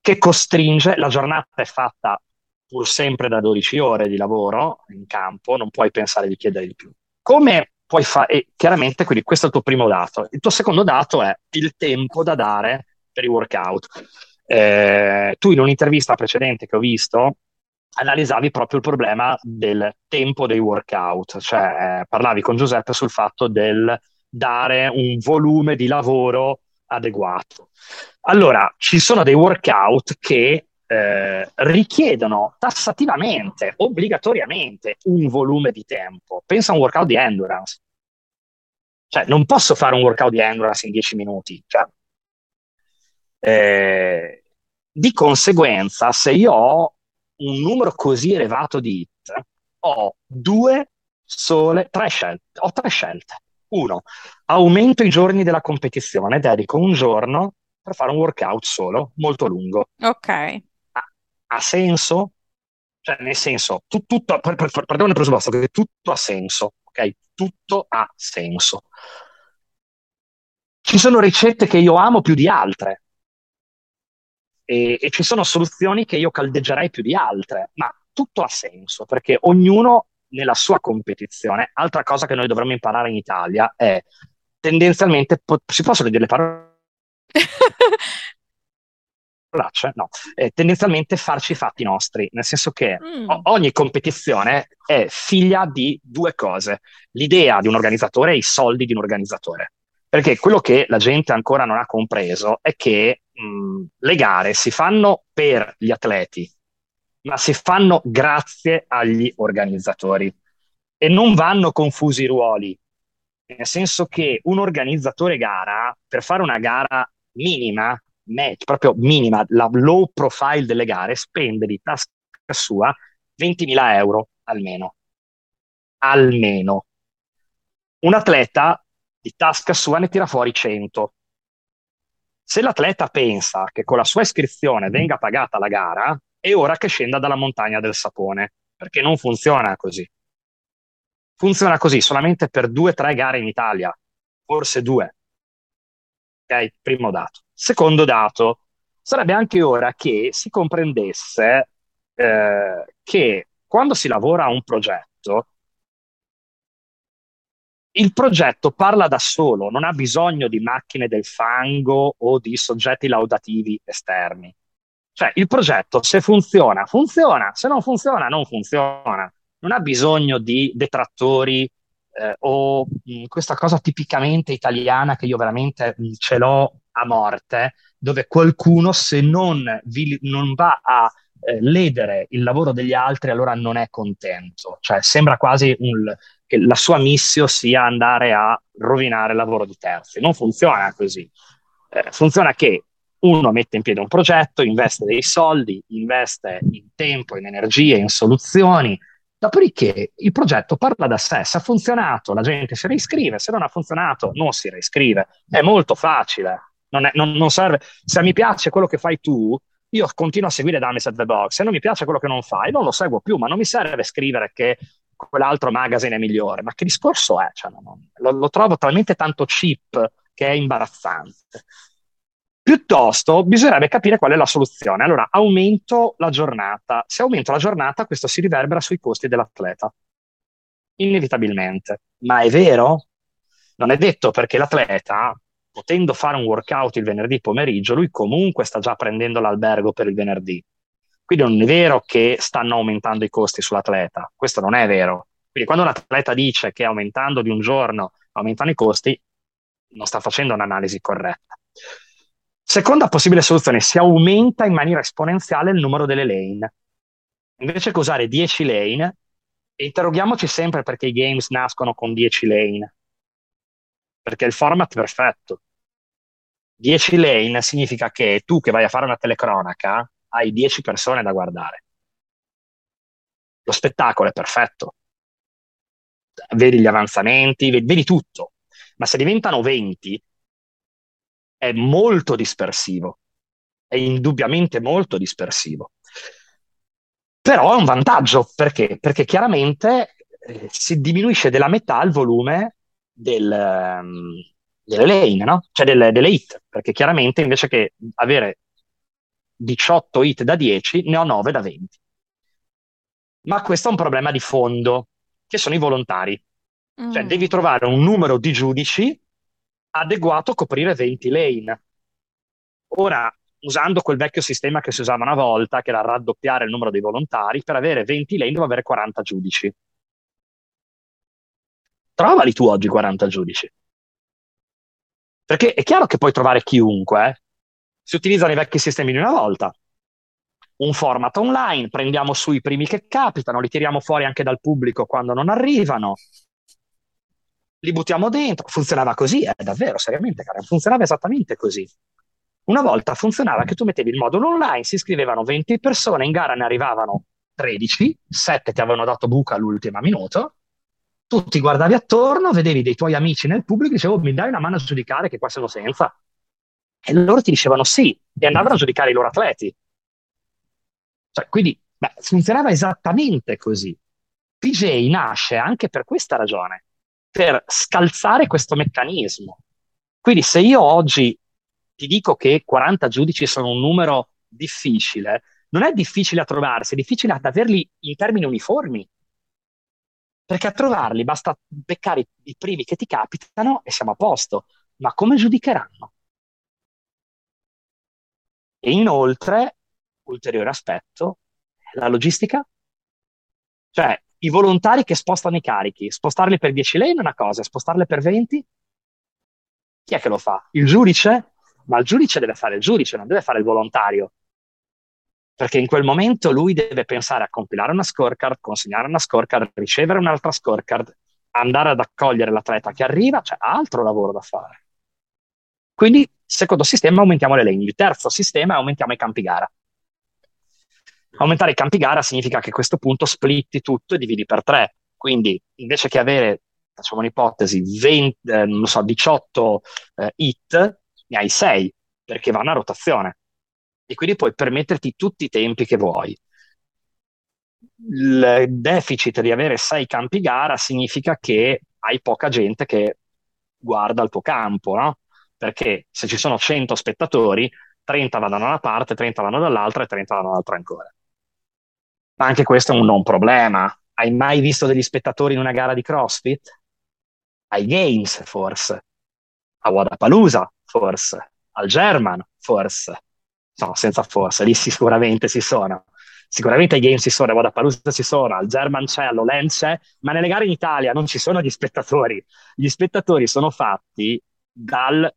che costringe, la giornata è fatta pur sempre da 12 ore di lavoro in campo, non puoi pensare di chiedere di più. Come puoi fare? Chiaramente, quindi questo è il tuo primo dato. Il tuo secondo dato è il tempo da dare per i workout. Eh, tu in un'intervista precedente che ho visto analizzavi proprio il problema del tempo dei workout, cioè eh, parlavi con Giuseppe sul fatto del dare un volume di lavoro adeguato. Allora, ci sono dei workout che eh, richiedono tassativamente, obbligatoriamente, un volume di tempo. Pensa a un workout di endurance. Cioè, non posso fare un workout di endurance in 10 minuti. Cioè, eh, di conseguenza, se io ho un numero così elevato di hit, ho due sole, tre scelte, ho tre scelte. Uno, aumento i giorni della competizione, dedico un giorno per fare un workout solo, molto lungo.
Ok.
Ha, ha senso? Cioè, nel senso, tu, tutto, per, per, partiamo dal presupposto che tutto ha senso, ok? Tutto ha senso. Ci sono ricette che io amo più di altre e, e ci sono soluzioni che io caldeggerei più di altre, ma tutto ha senso perché ognuno nella sua competizione. Altra cosa che noi dovremmo imparare in Italia è tendenzialmente, po- si possono dire le parole? no, eh, tendenzialmente farci i fatti nostri, nel senso che mm. o- ogni competizione è figlia di due cose, l'idea di un organizzatore e i soldi di un organizzatore. Perché quello che la gente ancora non ha compreso è che mh, le gare si fanno per gli atleti, ma si fanno grazie agli organizzatori e non vanno confusi i ruoli. Nel senso che un organizzatore gara, per fare una gara minima, met, proprio minima, la low profile delle gare, spende di tasca sua 20.000 euro almeno. Almeno. Un atleta di tasca sua ne tira fuori 100. Se l'atleta pensa che con la sua iscrizione venga pagata la gara, è ora che scenda dalla montagna del sapone, perché non funziona così. Funziona così solamente per due o tre gare in Italia, forse due. Ok, primo dato. Secondo dato, sarebbe anche ora che si comprendesse eh, che quando si lavora a un progetto, il progetto parla da solo, non ha bisogno di macchine del fango o di soggetti laudativi esterni. Cioè, il progetto, se funziona, funziona, se non funziona, non funziona. Non ha bisogno di detrattori eh, o mh, questa cosa tipicamente italiana che io veramente mh, ce l'ho a morte, dove qualcuno se non, vi, non va a eh, ledere il lavoro degli altri, allora non è contento. Cioè, sembra quasi un, che la sua missione sia andare a rovinare il lavoro di terzi. Non funziona così. Eh, funziona che uno mette in piedi un progetto, investe dei soldi, investe in tempo, in energie, in soluzioni, dopodiché il progetto parla da sé, se ha funzionato la gente si reiscrive, se non ha funzionato non si reiscrive, è molto facile, non, è, non, non serve, se mi piace quello che fai tu, io continuo a seguire Dummies at the Box, se non mi piace quello che non fai non lo seguo più, ma non mi serve scrivere che quell'altro magazine è migliore, ma che discorso è? Cioè, non, lo, lo trovo talmente tanto cheap che è imbarazzante. Piuttosto bisognerebbe capire qual è la soluzione. Allora, aumento la giornata. Se aumento la giornata, questo si riverbera sui costi dell'atleta. Inevitabilmente. Ma è vero? Non è detto perché l'atleta, potendo fare un workout il venerdì pomeriggio, lui comunque sta già prendendo l'albergo per il venerdì. Quindi non è vero che stanno aumentando i costi sull'atleta. Questo non è vero. Quindi quando un atleta dice che aumentando di un giorno aumentano i costi, non sta facendo un'analisi corretta. Seconda possibile soluzione, si aumenta in maniera esponenziale il numero delle lane. Invece che usare 10 lane, interroghiamoci sempre perché i games nascono con 10 lane. Perché è il format perfetto. 10 lane significa che tu che vai a fare una telecronaca hai 10 persone da guardare. Lo spettacolo è perfetto. Vedi gli avanzamenti, vedi, tutto. Ma se diventano 20 è molto dispersivo. È indubbiamente molto dispersivo. Però è un vantaggio perché? Perché chiaramente eh, si diminuisce della metà il volume del, um, delle lane, no? cioè delle, delle hit, perché chiaramente invece che avere 18 hit da 10, ne ho 9 da 20. Ma questo è un problema di fondo, che sono i volontari. Cioè, mm. Cioè, devi trovare un numero di giudici adeguato a coprire 20 lane. Ora, usando quel vecchio sistema che si usava una volta, che era raddoppiare il numero dei volontari, per avere 20 lane devo avere 40 giudici. Trovali tu oggi 40 giudici. Perché è chiaro che puoi trovare chiunque, eh? Si utilizzano i vecchi sistemi di una volta. Un format online, prendiamo su i primi che capitano, li tiriamo fuori anche dal pubblico quando non arrivano, li buttiamo dentro. Funzionava così, eh, davvero, seriamente, cara. Funzionava esattamente così. Una volta funzionava che tu mettevi il modulo online, si iscrivevano 20 persone, in gara ne arrivavano 13, 7 ti avevano dato buca all'ultimo minuto, tu ti guardavi attorno, vedevi dei tuoi amici nel pubblico dicevo mi dai una mano a giudicare che qua sono senza? E loro ti dicevano sì, e andavano a giudicare i loro atleti. Cioè, quindi beh, funzionava esattamente così. PJ nasce anche per questa ragione, per scalzare questo meccanismo. Quindi se io oggi ti dico che 40 giudici sono un numero difficile, non è difficile a trovarsi, è difficile ad averli in termini uniformi. Perché a trovarli basta beccare i primi che ti capitano e siamo a posto. Ma come giudicheranno? E inoltre, ulteriore aspetto, la logistica. Cioè, i volontari che spostano i carichi, spostarli per 10 lane è una cosa, spostarli per 20? Chi è che lo fa? Il giudice? Ma il giudice deve fare il giudice, non deve fare il volontario. Perché in quel momento lui deve pensare a compilare una scorecard, consegnare una scorecard, ricevere un'altra scorecard, andare ad accogliere l'atleta che arriva, c'è cioè altro lavoro da fare. Quindi, secondo sistema, aumentiamo le lane. Il terzo sistema, aumentiamo i campi gara. Aumentare i campi gara significa che a questo punto splitti tutto e dividi per tre. Quindi, invece che avere, facciamo un'ipotesi, 20, eh, so, 18 eh, hit, ne hai 6, perché vanno a rotazione. E quindi puoi permetterti tutti i tempi che vuoi. Il deficit di avere 6 campi gara significa che hai poca gente che guarda il tuo campo, no? Perché se ci sono 100 spettatori, 30 vanno da una parte, 30 vanno dall'altra e 30 vanno dall'altra ancora. Ma anche questo è un non problema. Hai mai visto degli spettatori in una gara di CrossFit? Ai Games, forse. A Wadapalooza, forse. Al German, forse. No, senza forse, lì sicuramente si sono. Sicuramente ai Games si sono, a Wadapalooza si sono, al German c'è, all'Olen c'è, ma nelle gare in Italia non ci sono gli spettatori. Gli spettatori sono fatti dal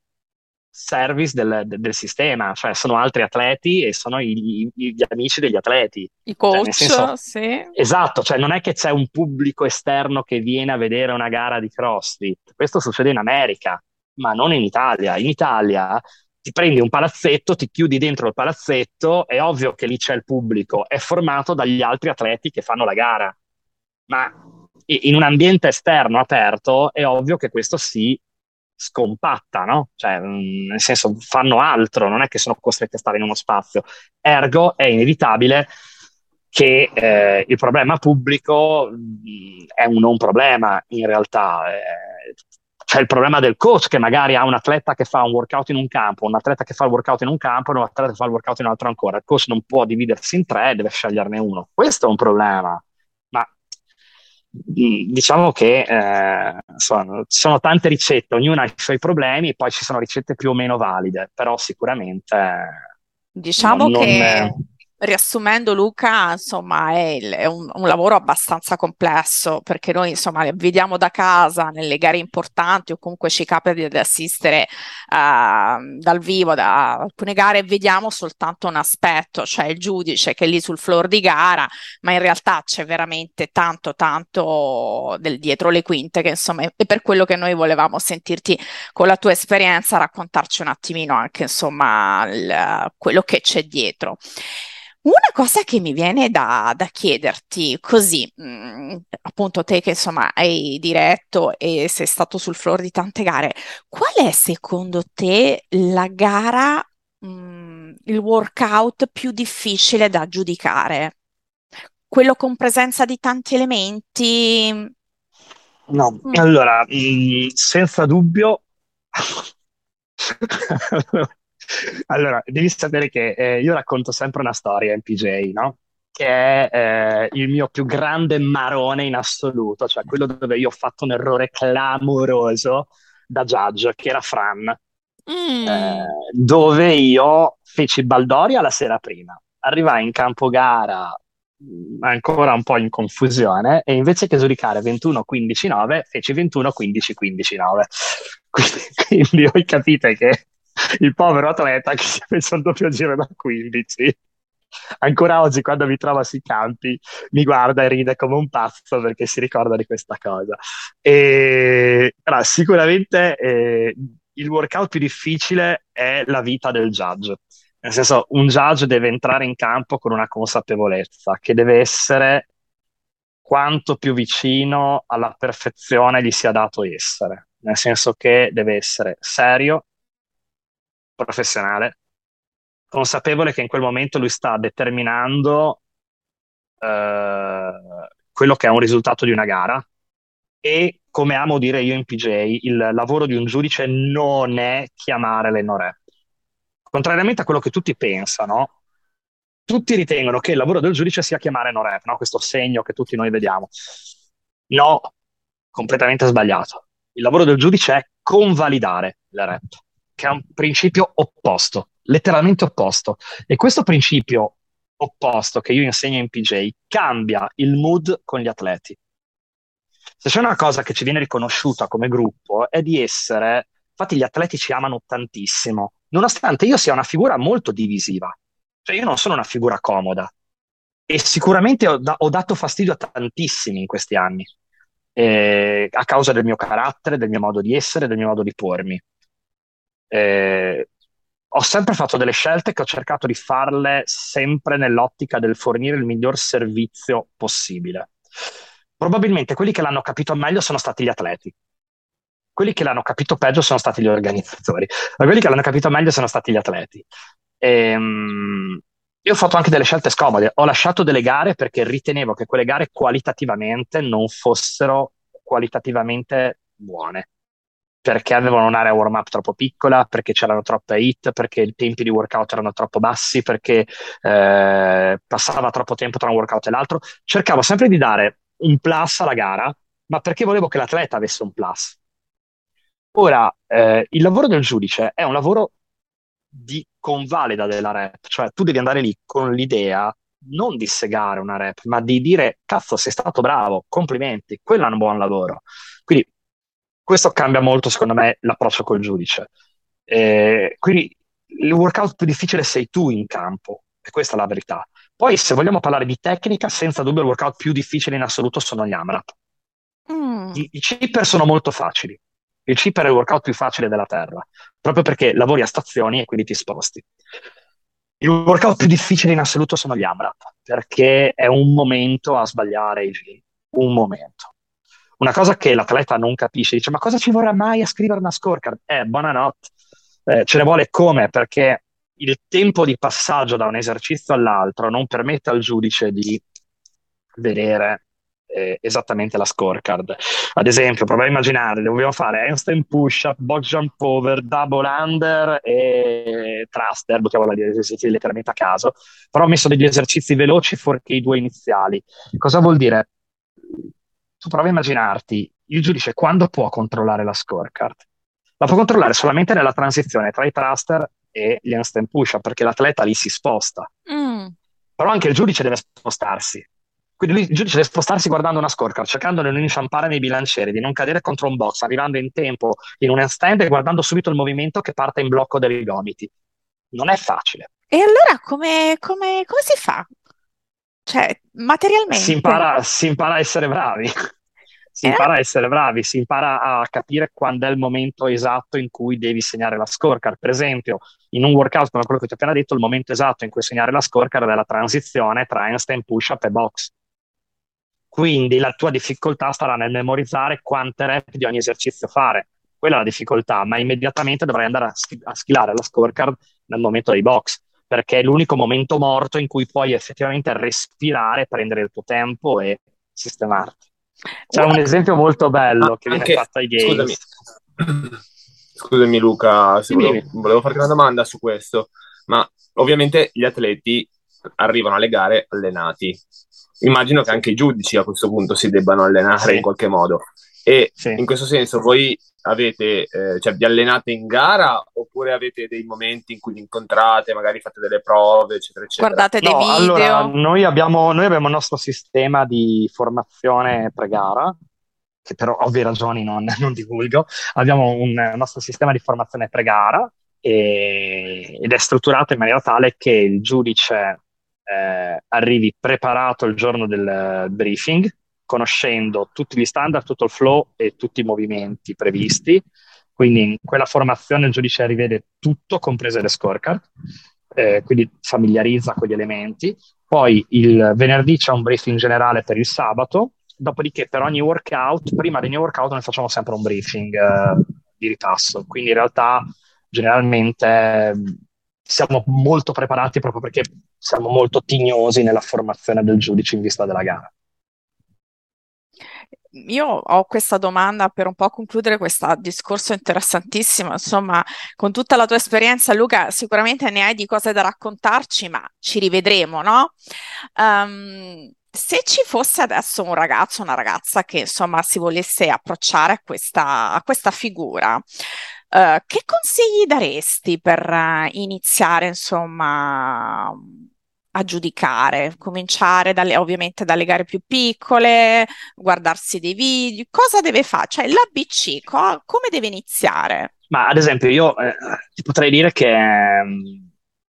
service del, del, sistema, cioè sono altri atleti e sono i, i, gli amici degli atleti.
I cioè, coach, cioè, senso, sì.
Esatto, cioè non è che c'è un pubblico esterno che viene a vedere una gara di CrossFit, questo succede in America, ma non in Italia. In Italia ti prendi un palazzetto, ti chiudi dentro il palazzetto, è ovvio che lì c'è il pubblico, è formato dagli altri atleti che fanno la gara, ma in un ambiente esterno aperto è ovvio che questo si scompatta, no? Cioè, mm, nel senso, fanno altro, non è che sono costretti a stare in uno spazio. Ergo è inevitabile che eh, il problema pubblico mh, mm, è un non problema in realtà. Eh, c'è il problema del coach che magari ha un atleta che fa un workout in un campo, un atleta che fa il workout in un campo e un atleta che fa il workout in un altro ancora. Il coach non può dividersi in tre, deve sceglierne uno. Questo è un problema diciamo che eh, sono, sono, tante ricette, ognuna ha i suoi problemi, e poi ci sono ricette più o meno valide, però sicuramente
diciamo non, che non riassumendo Luca, insomma, è, è un, un, lavoro abbastanza complesso perché noi, insomma, vediamo da casa nelle gare importanti o comunque ci capita di assistere uh, dal vivo da alcune gare e vediamo soltanto un aspetto, cioè il giudice che è lì sul floor di gara, ma in realtà c'è veramente tanto, tanto del dietro le quinte che, insomma, è per quello che noi volevamo sentirti con la tua esperienza raccontarci un attimino anche, insomma, il, quello che c'è dietro. Una cosa che mi viene da, da chiederti, così, mh, mm, appunto te che insomma hai diretto e sei stato sul floor di tante gare, qual è secondo te la gara, mh, mm, il workout più difficile da giudicare? Quello con presenza di tanti elementi?
No, mm. allora, mh, senza dubbio, Allora, devi sapere che eh, io racconto sempre una storia in PJ, no? Che è eh, il mio più grande marone in assoluto, cioè quello dove io ho fatto un errore clamoroso da judge, che era Fran, mm. eh, dove io feci Baldoria la sera prima. Arrivai in campo gara mm, ancora un po' in confusione e invece che giudicare 21-15-9 feci 21-15-15-9 quindi, quindi voi capite che il povero atleta che si è messo il doppio giro da 15. Ancora oggi, quando mi trova sui campi, mi guarda e ride come un pazzo perché si ricorda di questa cosa. E, allora, sicuramente eh, il workout più difficile è la vita del judge. Nel senso, un judge deve entrare in campo con una consapevolezza che deve essere quanto più vicino alla perfezione gli sia dato essere. Nel senso che deve essere serio, professionale, consapevole che in quel momento lui sta determinando eh, quello che è un risultato di una gara e come amo dire io in PJ, il lavoro di un giudice non è chiamare le no rep. Contrariamente a quello che tutti pensano, tutti ritengono che il lavoro del giudice sia chiamare no rep, no? questo segno che tutti noi vediamo. No, completamente sbagliato. Il lavoro del giudice è convalidare le rep che ha un principio opposto, letteralmente opposto. E questo principio opposto che io insegno in PJ cambia il mood con gli atleti. Se c'è una cosa che ci viene riconosciuta come gruppo è di essere, infatti gli atleti ci amano tantissimo, nonostante io sia una figura molto divisiva. Cioè io non sono una figura comoda e sicuramente ho, da- ho dato fastidio a tantissimi in questi anni, eh, a causa del mio carattere, del mio modo di essere, del mio modo di pormi eh, ho sempre fatto delle scelte che ho cercato di farle sempre nell'ottica del fornire il miglior servizio possibile. Probabilmente quelli che l'hanno capito meglio sono stati gli atleti. Quelli che l'hanno capito peggio sono stati gli organizzatori, ma quelli che l'hanno capito meglio sono stati gli atleti. Ehm, io ho fatto anche delle scelte scomode. Ho lasciato delle gare perché ritenevo che quelle gare qualitativamente non fossero qualitativamente buone perché avevano un'area warm up troppo piccola, perché c'erano troppe hit, perché i tempi di workout erano troppo bassi, perché eh, passava troppo tempo tra un workout e l'altro. Cercavo sempre di dare un plus alla gara, ma perché volevo che l'atleta avesse un plus. Ora, eh, il lavoro del giudice è un lavoro di convalida della rep, cioè tu devi andare lì con l'idea non di segare una rep, ma di dire cazzo, sei stato bravo, complimenti, quello è un buon lavoro. Quindi questo cambia molto, secondo me, l'approccio col giudice. Eh, quindi il workout più difficile sei tu in campo, e questa è la verità. Poi, se vogliamo parlare di tecnica, senza dubbio il workout più difficile in assoluto sono gli AMRAP. Mm. I, I chipper sono molto facili. Il chipper è il workout più facile della Terra, proprio perché lavori a stazioni e quindi ti sposti. Il workout più difficile in assoluto sono gli AMRAP, perché è un momento a sbagliare i giri, un momento. Una cosa che l'atleta non capisce, dice ma cosa ci vorrà mai a scrivere una scorecard? Eh, buonanotte. Eh, ce ne vuole come? Perché il tempo di passaggio da un esercizio all'altro non permette al giudice di vedere eh, esattamente la scorecard. Ad esempio, provare a immaginare, dobbiamo fare handstand push-up, box jump over, double under e thruster, buttiamo gli esercizi letteralmente a caso, però ho messo degli esercizi veloci fuorché i due iniziali. Cosa vuol dire? Tu provi a immaginarti il giudice quando può controllare la scorecard. La può controllare solamente nella transizione tra i thruster e gli handstand push perché l'atleta lì si sposta. Mm. però anche il giudice deve spostarsi. Quindi il giudice deve spostarsi guardando una scorecard, cercando di non inciampare nei bilancieri, di non cadere contro un box, arrivando in tempo in un stand e guardando subito il movimento che parte in blocco dei gomiti. Non è facile.
E allora come, come, come si fa? Cioè, materialmente.
Si impara, si impara a essere bravi. Si
Eh?
impara a essere bravi, si impara a capire quando è il momento esatto in cui devi segnare la scorecard. Per esempio, in un workout come quello che ti ho appena detto, il momento esatto in cui segnare la scorecard è la transizione tra handstand, push-up e box. Quindi la tua difficoltà starà nel memorizzare quante rep di ogni esercizio fare. Quella è la difficoltà, ma immediatamente dovrai andare a, sch- a schilare la scorecard nel momento dei box, perché è l'unico momento morto in cui puoi effettivamente respirare, prendere il tuo tempo e sistemarti. C'è un esempio molto bello che viene
anche-
fatto ai games.
Scusami. Scusami Luca,
Dimmi,
volevo, volevo farti una domanda su questo, ma ovviamente gli atleti arrivano alle gare allenati. Immagino che anche i giudici a questo punto si debbano allenare
Sì.
in qualche modo. E
Sì.
in questo senso voi avete, eh, cioè vi allenate in gara oppure avete dei momenti in cui vi incontrate, magari fate delle prove, eccetera, eccetera.
Guardate dei
No,
video.
allora noi abbiamo, noi abbiamo il nostro sistema di formazione pre-gara, che per ovvie ragioni non, non divulgo. Abbiamo un nostro sistema di formazione pre-gara e- ed è strutturato in maniera tale che il giudice eh, arrivi preparato il giorno del briefing, conoscendo tutti gli standard, tutto il flow e tutti i movimenti previsti. Quindi in quella formazione il giudice rivede tutto, comprese le scorecard, eh, quindi familiarizza con gli elementi. Poi il venerdì c'è un briefing generale per il sabato, dopodiché per ogni workout, prima di ogni workout noi facciamo sempre un briefing eh, di ripasso. Quindi in realtà generalmente siamo molto preparati proprio perché siamo molto tignosi nella formazione del giudice in vista della gara.
Io ho questa domanda per un po' concludere questo discorso interessantissimo. Insomma, con tutta la tua esperienza, Luca, sicuramente ne hai di cose da raccontarci, ma ci rivedremo, no? Ehm, se ci fosse adesso un ragazzo una ragazza che insomma si volesse approcciare a questa, a questa figura, eh, che consigli daresti per eh, iniziare, insomma, a giudicare? Cominciare dalle, ovviamente dalle gare più piccole, guardarsi dei video, cosa deve fare? Cioè l'ABC, co- come deve iniziare?
Ma ad esempio io eh, ti potrei dire che ehm,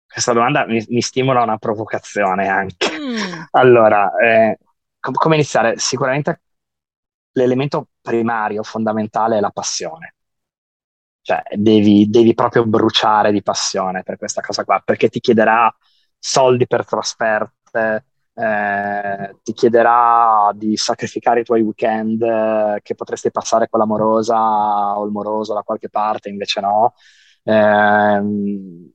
questa domanda mi, mi stimola una provocazione anche.
Mm,
Allora, eh, com- come iniziare? Sicuramente l'elemento primario, fondamentale è la passione. Cioè, devi, devi proprio bruciare di passione per questa cosa qua, perché ti chiederà soldi per trasferte, eh, ti chiederà di sacrificare i tuoi weekend eh, che potresti passare con l'amorosa o il moroso da qualche parte, invece no. Ehm,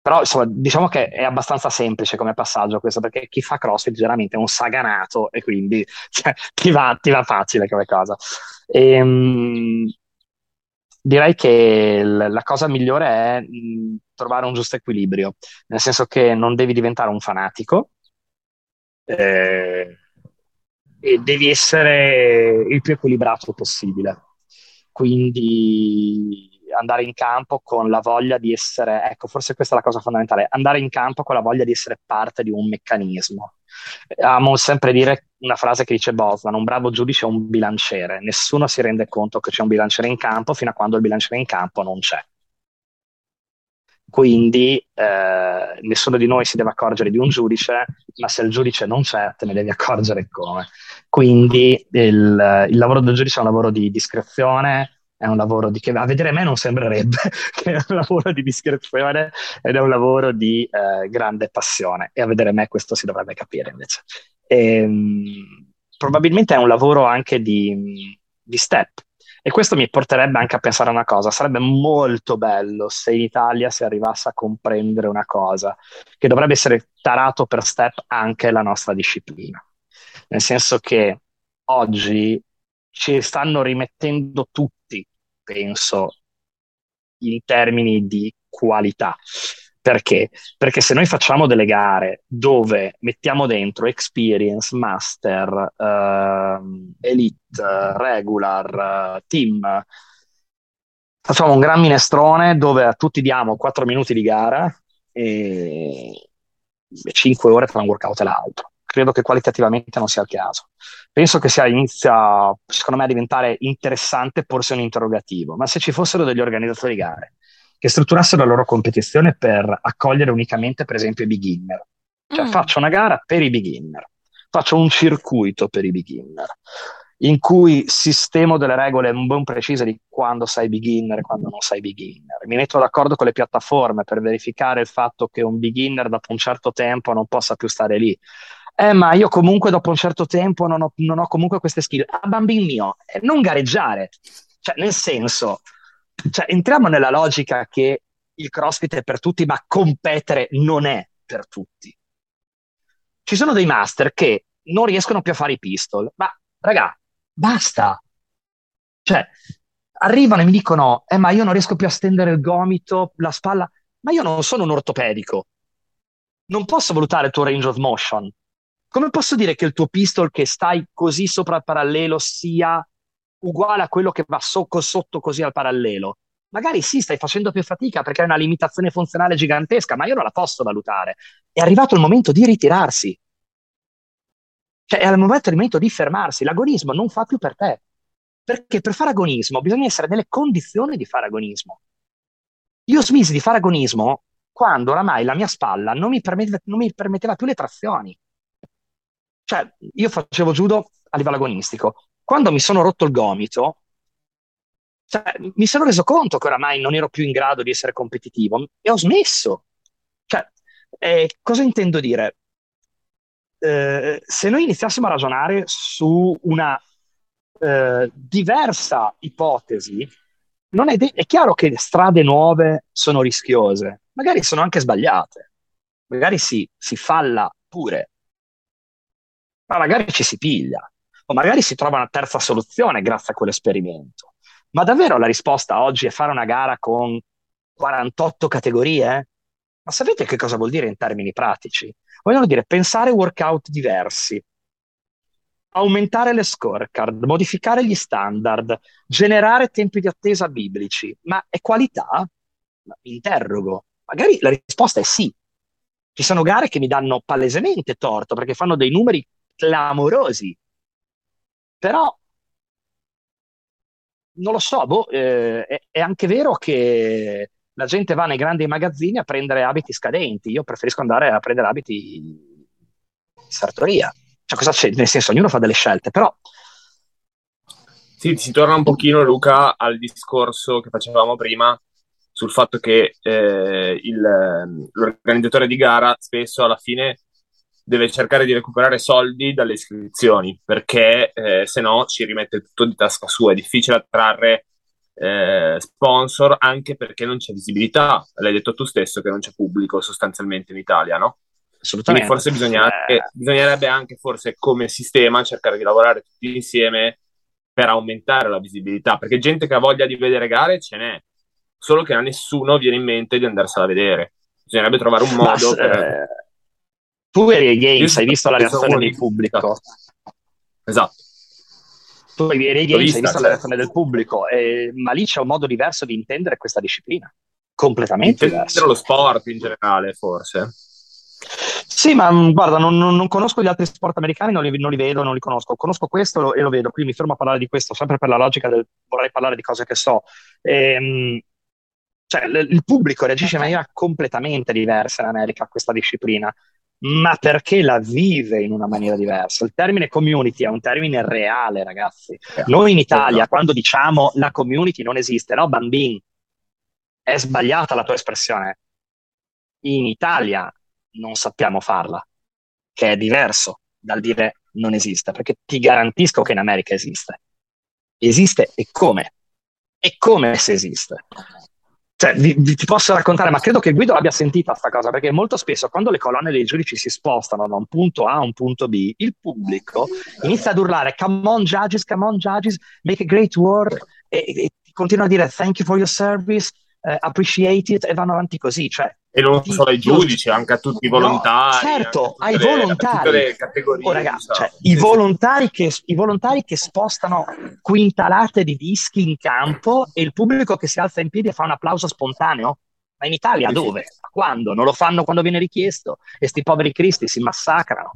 però insomma, diciamo che è abbastanza semplice come passaggio questo, perché chi fa CrossFit generalmente è un saganato e quindi cioè, ti va, ti va facile come cosa. Ehm, direi che l- la cosa migliore è mh, trovare un giusto equilibrio, nel senso che non devi diventare un fanatico, eh, e devi essere il più equilibrato possibile. Quindi andare in campo con la voglia di essere, ecco, forse questa è la cosa fondamentale, andare in campo con la voglia di essere parte di un meccanismo. Amo sempre dire una frase che dice Bosman, un bravo giudice è un bilanciere, nessuno si rende conto che c'è un bilanciere in campo fino a quando il bilanciere in campo non c'è. Quindi eh, nessuno di noi si deve accorgere di un giudice, ma se il giudice non c'è, te ne devi accorgere come. Quindi il, il lavoro del giudice è un lavoro di discrezione, è un lavoro di che a vedere me non sembrerebbe che è un lavoro di discrezione ed è un lavoro di eh, grande passione e a vedere me questo si dovrebbe capire invece. Ehm, probabilmente è un lavoro anche di, di step e questo mi porterebbe anche a pensare a una cosa, sarebbe molto bello se in Italia si arrivasse a comprendere una cosa, che dovrebbe essere tarato per step anche la nostra disciplina, nel senso che oggi ci stanno rimettendo tutti, penso, in termini di qualità. Perché? Perché se noi facciamo delle gare dove mettiamo dentro experience, master, ehm, elite, regular, eh, team, facciamo un gran minestrone dove a tutti diamo 4 minuti di gara e, 5 ore tra un workout e l'altro. Credo che qualitativamente non sia il caso. Penso che sia, inizia, secondo me, a diventare interessante porsi un interrogativo. Ma se ci fossero degli organizzatori di gare che strutturassero la loro competizione per accogliere unicamente, per esempio, i beginner. Cioè, mm. faccio una gara per i beginner, faccio un circuito per i beginner, in cui sistemo delle regole ben precise di quando sei beginner e quando non sei beginner. Mi metto d'accordo con le piattaforme per verificare il fatto che un beginner dopo un certo tempo non possa più stare lì. Eh, ma io comunque dopo un certo tempo non ho, non ho comunque queste skill. Ah, bambino mio, eh, non gareggiare. Cioè, nel senso, cioè, entriamo nella logica che il CrossFit è per tutti, ma competere non è per tutti. Ci sono dei master che non riescono più a fare i pistol, ma raga, basta. Cioè, arrivano e mi dicono, eh, ma io non riesco più a stendere il gomito, la spalla, ma io non sono un ortopedico. Non posso valutare il tuo range of motion. Come posso dire che il tuo pistol che stai così sopra il parallelo sia uguale a quello che va sotto, sotto così al parallelo. Magari sì, stai facendo più fatica perché hai una limitazione funzionale gigantesca, ma io non la posso valutare. È arrivato il momento di ritirarsi. Cioè, è il momento, il momento di fermarsi. L'agonismo non fa più per te. Perché per fare agonismo bisogna essere nelle condizioni di fare agonismo. Io smisi di fare agonismo quando oramai la mia spalla non mi, permetteva, non mi permetteva più le trazioni. Cioè, io facevo judo a livello agonistico quando mi sono rotto il gomito, cioè, mi sono reso conto che oramai non ero più in grado di essere competitivo e ho smesso. Cioè, eh, cosa intendo dire? Eh, se noi iniziassimo a ragionare su una eh, diversa ipotesi, è, de- è chiaro che strade nuove sono rischiose, magari sono anche sbagliate, magari si, si falla pure, ma magari ci si piglia o magari si trova una terza soluzione grazie a quell'esperimento. Ma davvero la risposta oggi è fare una gara con 48 categorie? Ma sapete che cosa vuol dire in termini pratici? Vogliono dire pensare workout diversi, aumentare le scorecard, modificare gli standard, generare tempi di attesa biblici. Ma è qualità? Mi interrogo. Magari la risposta è sì. Ci sono gare che mi danno palesemente torto perché fanno dei numeri clamorosi però non lo so, boh, eh, è, è, anche vero che la gente va nei grandi magazzini a prendere abiti scadenti. Io preferisco andare a prendere abiti in sartoria. Cioè, cosa c'è? Nel senso, ognuno fa delle scelte, però.
Sì, si torna un pochino, Luca, al discorso che facevamo prima sul fatto che eh, il, l'organizzatore di gara spesso alla fine deve cercare di recuperare soldi dalle iscrizioni perché eh, se no ci rimette tutto di tasca sua. È difficile attrarre eh, sponsor anche perché non c'è visibilità. L'hai detto tu stesso che non c'è pubblico sostanzialmente in Italia, no?
Assolutamente.
Quindi forse bisogna eh... bisognerebbe anche forse come sistema cercare di lavorare tutti insieme per aumentare la visibilità perché gente che ha voglia di vedere gare ce n'è, solo che a nessuno viene in mente di andarsela a vedere. Bisognerebbe trovare un modo Ma, per
tu eri ai Games, hai visto la reazione del pubblico.
Esatto.
Tu eri ai Games, hai visto la reazione del pubblico, eh, ma lì c'è un modo diverso di intendere questa disciplina. Completamente
intendere diverso. lo sport in generale, forse.
Sì, ma mm, guarda, non, non, non, conosco gli altri sport americani, non li, non li, vedo, non li conosco. Conosco questo e lo vedo, quindi mi fermo a parlare di questo, sempre per la logica del vorrei parlare di cose che so. Ehm, cioè, l- il pubblico reagisce in maniera completamente diversa in America a questa disciplina ma perché la vive in una maniera diversa. Il termine community è un termine reale, ragazzi. Noi in Italia, quando diciamo la community non esiste, no, bambini, è sbagliata la tua espressione. In Italia non sappiamo farla, che è diverso dal dire non esiste, perché ti garantisco che in America esiste. Esiste e come? E come se esiste? Cioè, vi, vi, ti posso raccontare, ma credo che Guido l'abbia sentita questa cosa, perché molto spesso quando le colonne dei giudici si spostano da un punto A a un punto B, il pubblico inizia ad urlare come on judges, come on judges, make a great work, e, e continua a dire thank you for your service, uh, appreciate it, e vanno avanti così. Cioè,
e non solo ai giudici, anche a tutti i volontari.
No, certo, ai le, volontari. Oh, ragazzi, cioè, i, volontari che, i, volontari che, spostano quintalate di dischi in campo e il pubblico che si alza in piedi e fa un applauso spontaneo. Ma in Italia dove? Quando? Non lo fanno quando viene richiesto e sti poveri cristi si massacrano.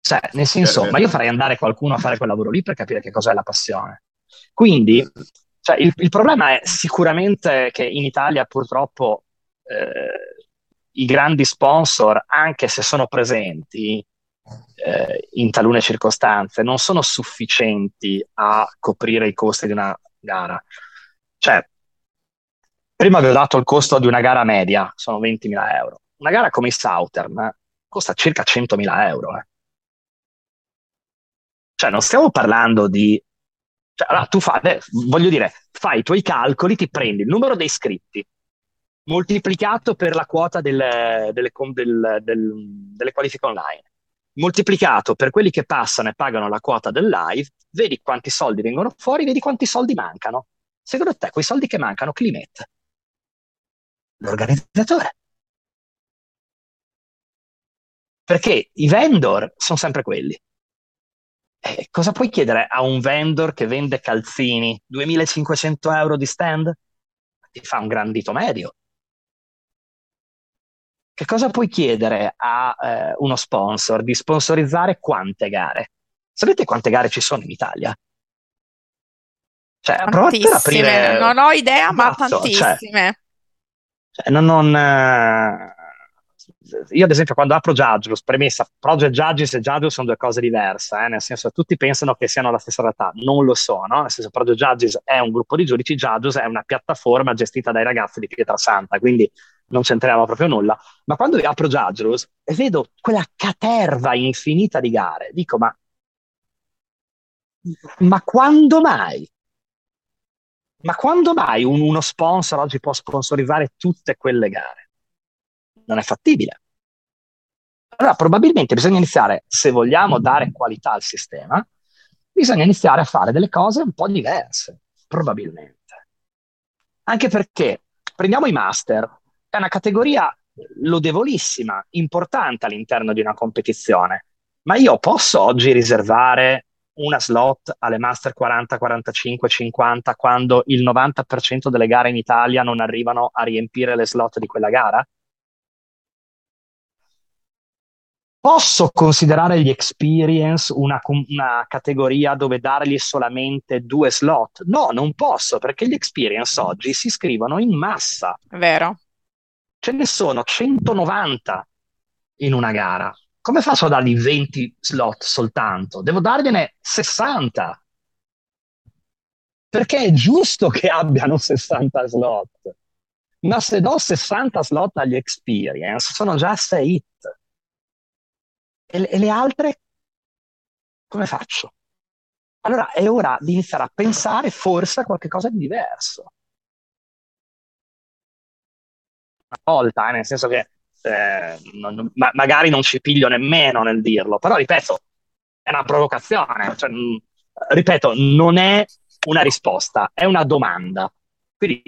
Cioè, nel senso, ma io farei andare qualcuno a fare quel lavoro lì per capire che cos'è la passione. Quindi, cioè, il, il, problema è sicuramente che in Italia purtroppo eh, i grandi sponsor, anche se sono presenti eh, in talune circostanze, non sono sufficienti a coprire i costi di una gara. Cioè, prima avevo dato il costo di una gara media, sono 20.000 euro. Una gara come il Southern eh, costa circa 100.000 euro. Eh. Cioè, non stiamo parlando di... Cioè, allora, tu fai, voglio dire, fai i tuoi calcoli, ti prendi il numero dei iscritti, moltiplicato per la quota del, delle, del, del, delle qualifiche online, moltiplicato per quelli che passano e pagano la quota del live, vedi quanti soldi vengono fuori, vedi quanti soldi mancano. Secondo te, quei soldi che mancano, chi li mette? L'organizzatore. Perché i vendor sono sempre quelli. Eh, cosa puoi chiedere a un vendor che vende calzini? 2500 euro di stand? Ti fa un grandito medio. Che cosa puoi chiedere a eh, uno sponsor di sponsorizzare quante gare? Sapete quante gare ci sono in Italia?
Cioè, provate ad aprire... Non ho idea, ma cioè, tantissime.
Cioè, cioè non, non, eh, io ad esempio quando apro Judgeless, premessa, Project Judges e Judgeless sono due cose diverse, eh? nel senso che tutti pensano che siano la stessa realtà, non lo sono, nel senso Project Judges è un gruppo di giudici, Judges è una piattaforma gestita dai ragazzi di Pietrasanta, quindi non c'entriamo proprio nulla, ma quando apro Judgeless e vedo quella caterva infinita di gare, dico ma, ma quando mai? Ma quando mai un, uno sponsor oggi può sponsorizzare tutte quelle gare? non è fattibile. Allora, probabilmente bisogna iniziare, se vogliamo dare qualità al sistema, bisogna iniziare a fare delle cose un po' diverse, probabilmente. Anche perché, prendiamo i master, è una categoria lodevolissima, importante all'interno di una competizione, ma io posso oggi riservare una slot alle Master 40, 45, 50 quando il 90% delle gare in Italia non arrivano a riempire le slot di quella gara? Posso considerare gli experience una, una, categoria dove dargli solamente due slot? No, non posso, perché gli experience oggi si scrivono in massa.
Vero.
Ce ne sono 190 in una gara. Come faccio a dargli 20 slot soltanto? Devo dargliene 60. Perché è giusto che abbiano 60 slot. Ma se do 60 slot agli experience, sono già 6 hit. E, e le altre come faccio? Allora è ora di iniziare a pensare forse a qualcosa di diverso. Una volta, eh, nel senso che eh, non, ma, magari non ci piglio nemmeno nel dirlo, però ripeto, è una provocazione. Cioè, mh, ripeto, non è una risposta, è una domanda. Quindi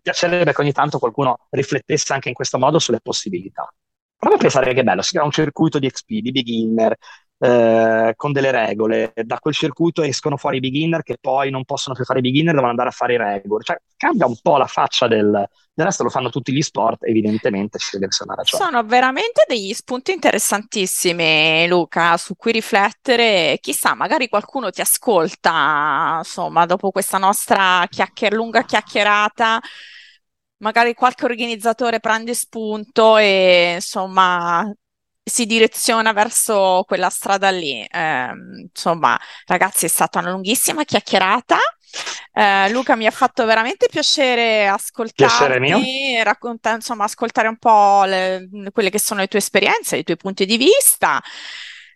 piacerebbe che ogni tanto qualcuno riflettesse anche in questo modo sulle possibilità. Prova a pensare che bello, si crea un circuito di XP, di beginner, eh, con delle regole. Da quel circuito escono fuori i beginner che poi non possono più fare i beginner, devono andare a fare i regular. Cioè, cambia un po' la faccia del, del resto, lo fanno tutti gli sport, evidentemente ci deve essere una ragione.
Sono veramente degli spunti interessantissimi, Luca, su cui riflettere. Chissà, magari qualcuno ti ascolta, insomma, dopo questa nostra chiacchier- lunga chiacchierata magari qualche organizzatore prende spunto e insomma si direziona verso quella strada lì. Eh, insomma, ragazzi, è stata una lunghissima chiacchierata. Eh, Luca, mi ha fatto veramente piacere ascoltarti, raccontare, insomma, ascoltare un po' le, quelle che sono le tue esperienze, i tuoi punti di vista.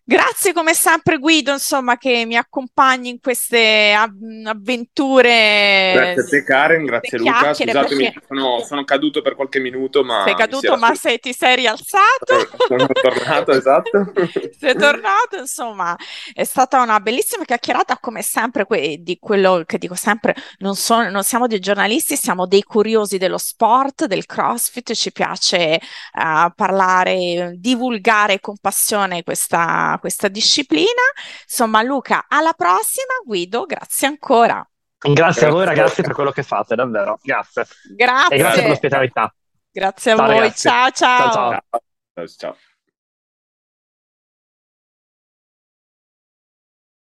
Grazie come sempre Guido, insomma, che mi accompagni in queste avventure.
Grazie a te Karen, grazie Luca. Scusatemi, perché... sono, sono, caduto per qualche minuto, ma...
Sei caduto, ma sei, ti sei rialzato.
Sono tornato, esatto.
sei tornato, insomma. È stata una bellissima chiacchierata, come sempre, que- di quello che dico sempre, non, sono, non, siamo dei giornalisti, siamo dei curiosi dello sport, del CrossFit, ci piace uh, parlare, divulgare con passione questa questa disciplina. Insomma, Luca, alla prossima. Guido, grazie ancora.
Grazie, grazie a voi ragazzi per quello che fate, davvero. Grazie.
Grazie.
E grazie per l'ospitalità.
Grazie a ciao, voi, ciao ciao.
ciao.
ciao. ciao.